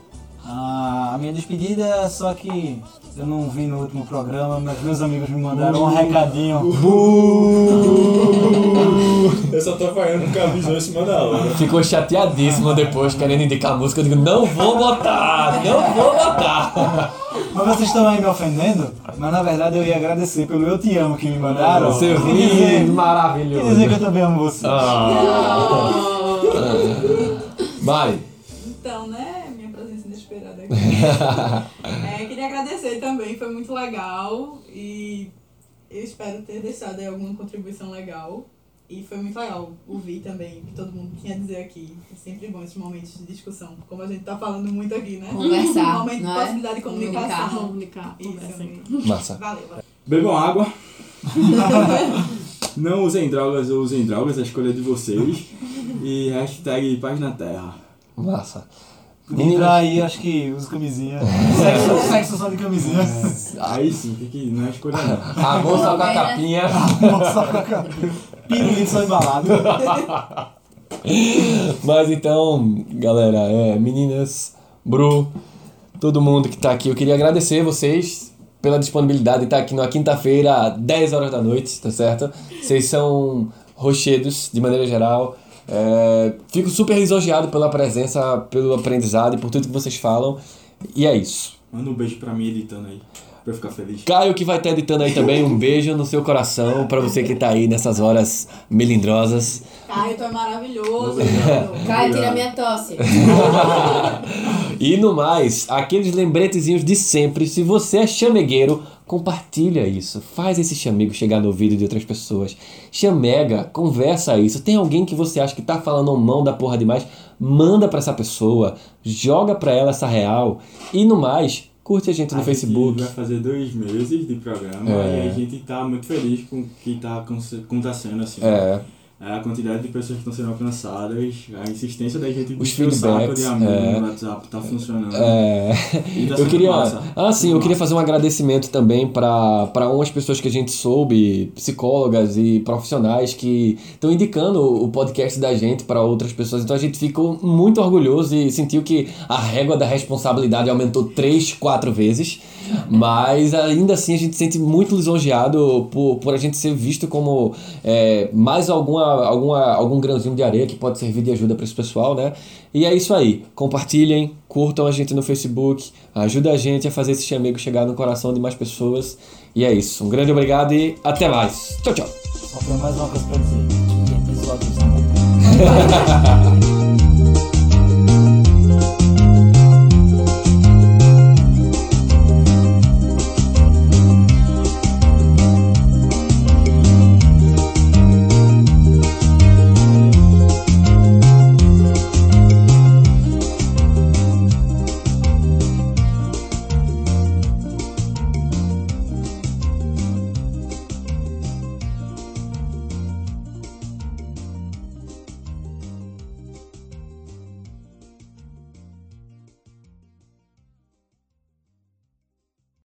S4: Ah, a minha despedida é só que eu não vi no último programa, mas meus amigos me mandaram um recadinho.
S5: Eu só tô falando que avisou em cima da hora.
S1: Ficou chateadíssimo depois, querendo indicar a música. Eu digo, não vou botar, não vou botar.
S4: Mas vocês estão aí me ofendendo? Mas na verdade eu ia agradecer pelo Eu Te Amo que me mandaram.
S1: Seu
S4: dizer,
S1: lindo, maravilhoso.
S4: e dizer que eu também amo vocês.
S1: Ah. Vai.
S3: Então, né, minha presença inesperada aqui. é, agradecer também, foi muito legal e eu espero ter deixado aí alguma contribuição legal. E foi muito legal ouvir também o que todo mundo tinha a dizer aqui. É sempre bom esses momentos de discussão, como a gente tá falando muito aqui, né?
S2: Conversar,
S3: Um momento de
S2: é?
S3: possibilidade de comunicação.
S7: Comunicar,
S3: Isso,
S7: conversem.
S3: amigo.
S1: Massa.
S3: Valeu. valeu.
S5: Bebam água. Não usem drogas ou usem drogas, a escolha é de vocês. E hashtag paz na terra.
S1: Massa.
S4: Menina aí, acho que usa camisinha. Sexo, sexo só de camisinha.
S5: Aí sim, tem que não é escolha não.
S1: A moça com a capinha.
S4: Moça com a capinha. Pirulito só embalado.
S1: Mas então, galera, é, meninas, Bru, todo mundo que tá aqui, eu queria agradecer vocês pela disponibilidade de estar aqui na quinta-feira, 10 horas da noite, tá certo? Vocês são rochedos, de maneira geral. É, fico super lisonjeado pela presença, pelo aprendizado e por tudo que vocês falam. E é isso.
S5: Manda um beijo pra mim editando aí, pra eu ficar feliz.
S1: Caio que vai estar editando aí também, um beijo no seu coração pra você que tá aí nessas horas melindrosas.
S3: Caio, tu é maravilhoso.
S2: Caio, tira minha tosse.
S1: E no mais, aqueles lembretezinhos de sempre, se você é chamegueiro, compartilha isso. Faz esse chamego chegar no ouvido de outras pessoas. Chamega, conversa isso. Tem alguém que você acha que tá falando mão da porra demais? Manda pra essa pessoa, joga pra ela essa real. E no mais, curte a gente no
S5: a
S1: Facebook.
S5: Gente vai fazer dois meses de programa
S1: É.
S5: e a gente tá muito feliz com o que tá acontecendo assim.
S1: É.
S5: A quantidade de pessoas que estão sendo alcançadas, a insistência da gente
S1: Os
S5: o saco
S1: feedbacks,
S5: de amigo
S1: é.
S5: no WhatsApp tá funcionando.
S1: É.
S5: Tá
S1: Eu queria,
S5: massa.
S1: ah, sim, eu queria fazer um agradecimento também para para umas pessoas que a gente soube, psicólogas e profissionais que estão indicando o podcast da gente para outras pessoas. Então a gente ficou muito orgulhoso e sentiu que a régua da responsabilidade aumentou três, quatro vezes. Mas ainda assim a gente se sente muito lisonjeado por, por a gente ser visto como é, mais alguma, alguma, algum grãozinho de areia que pode servir de ajuda para esse pessoal, né? E é isso aí. Compartilhem, curtam a gente no Facebook, ajuda a gente a fazer esse chamego chegar no coração de mais pessoas. E é isso. Um grande obrigado e até mais. Tchau, tchau.
S4: Só mais uma coisa dizer. Que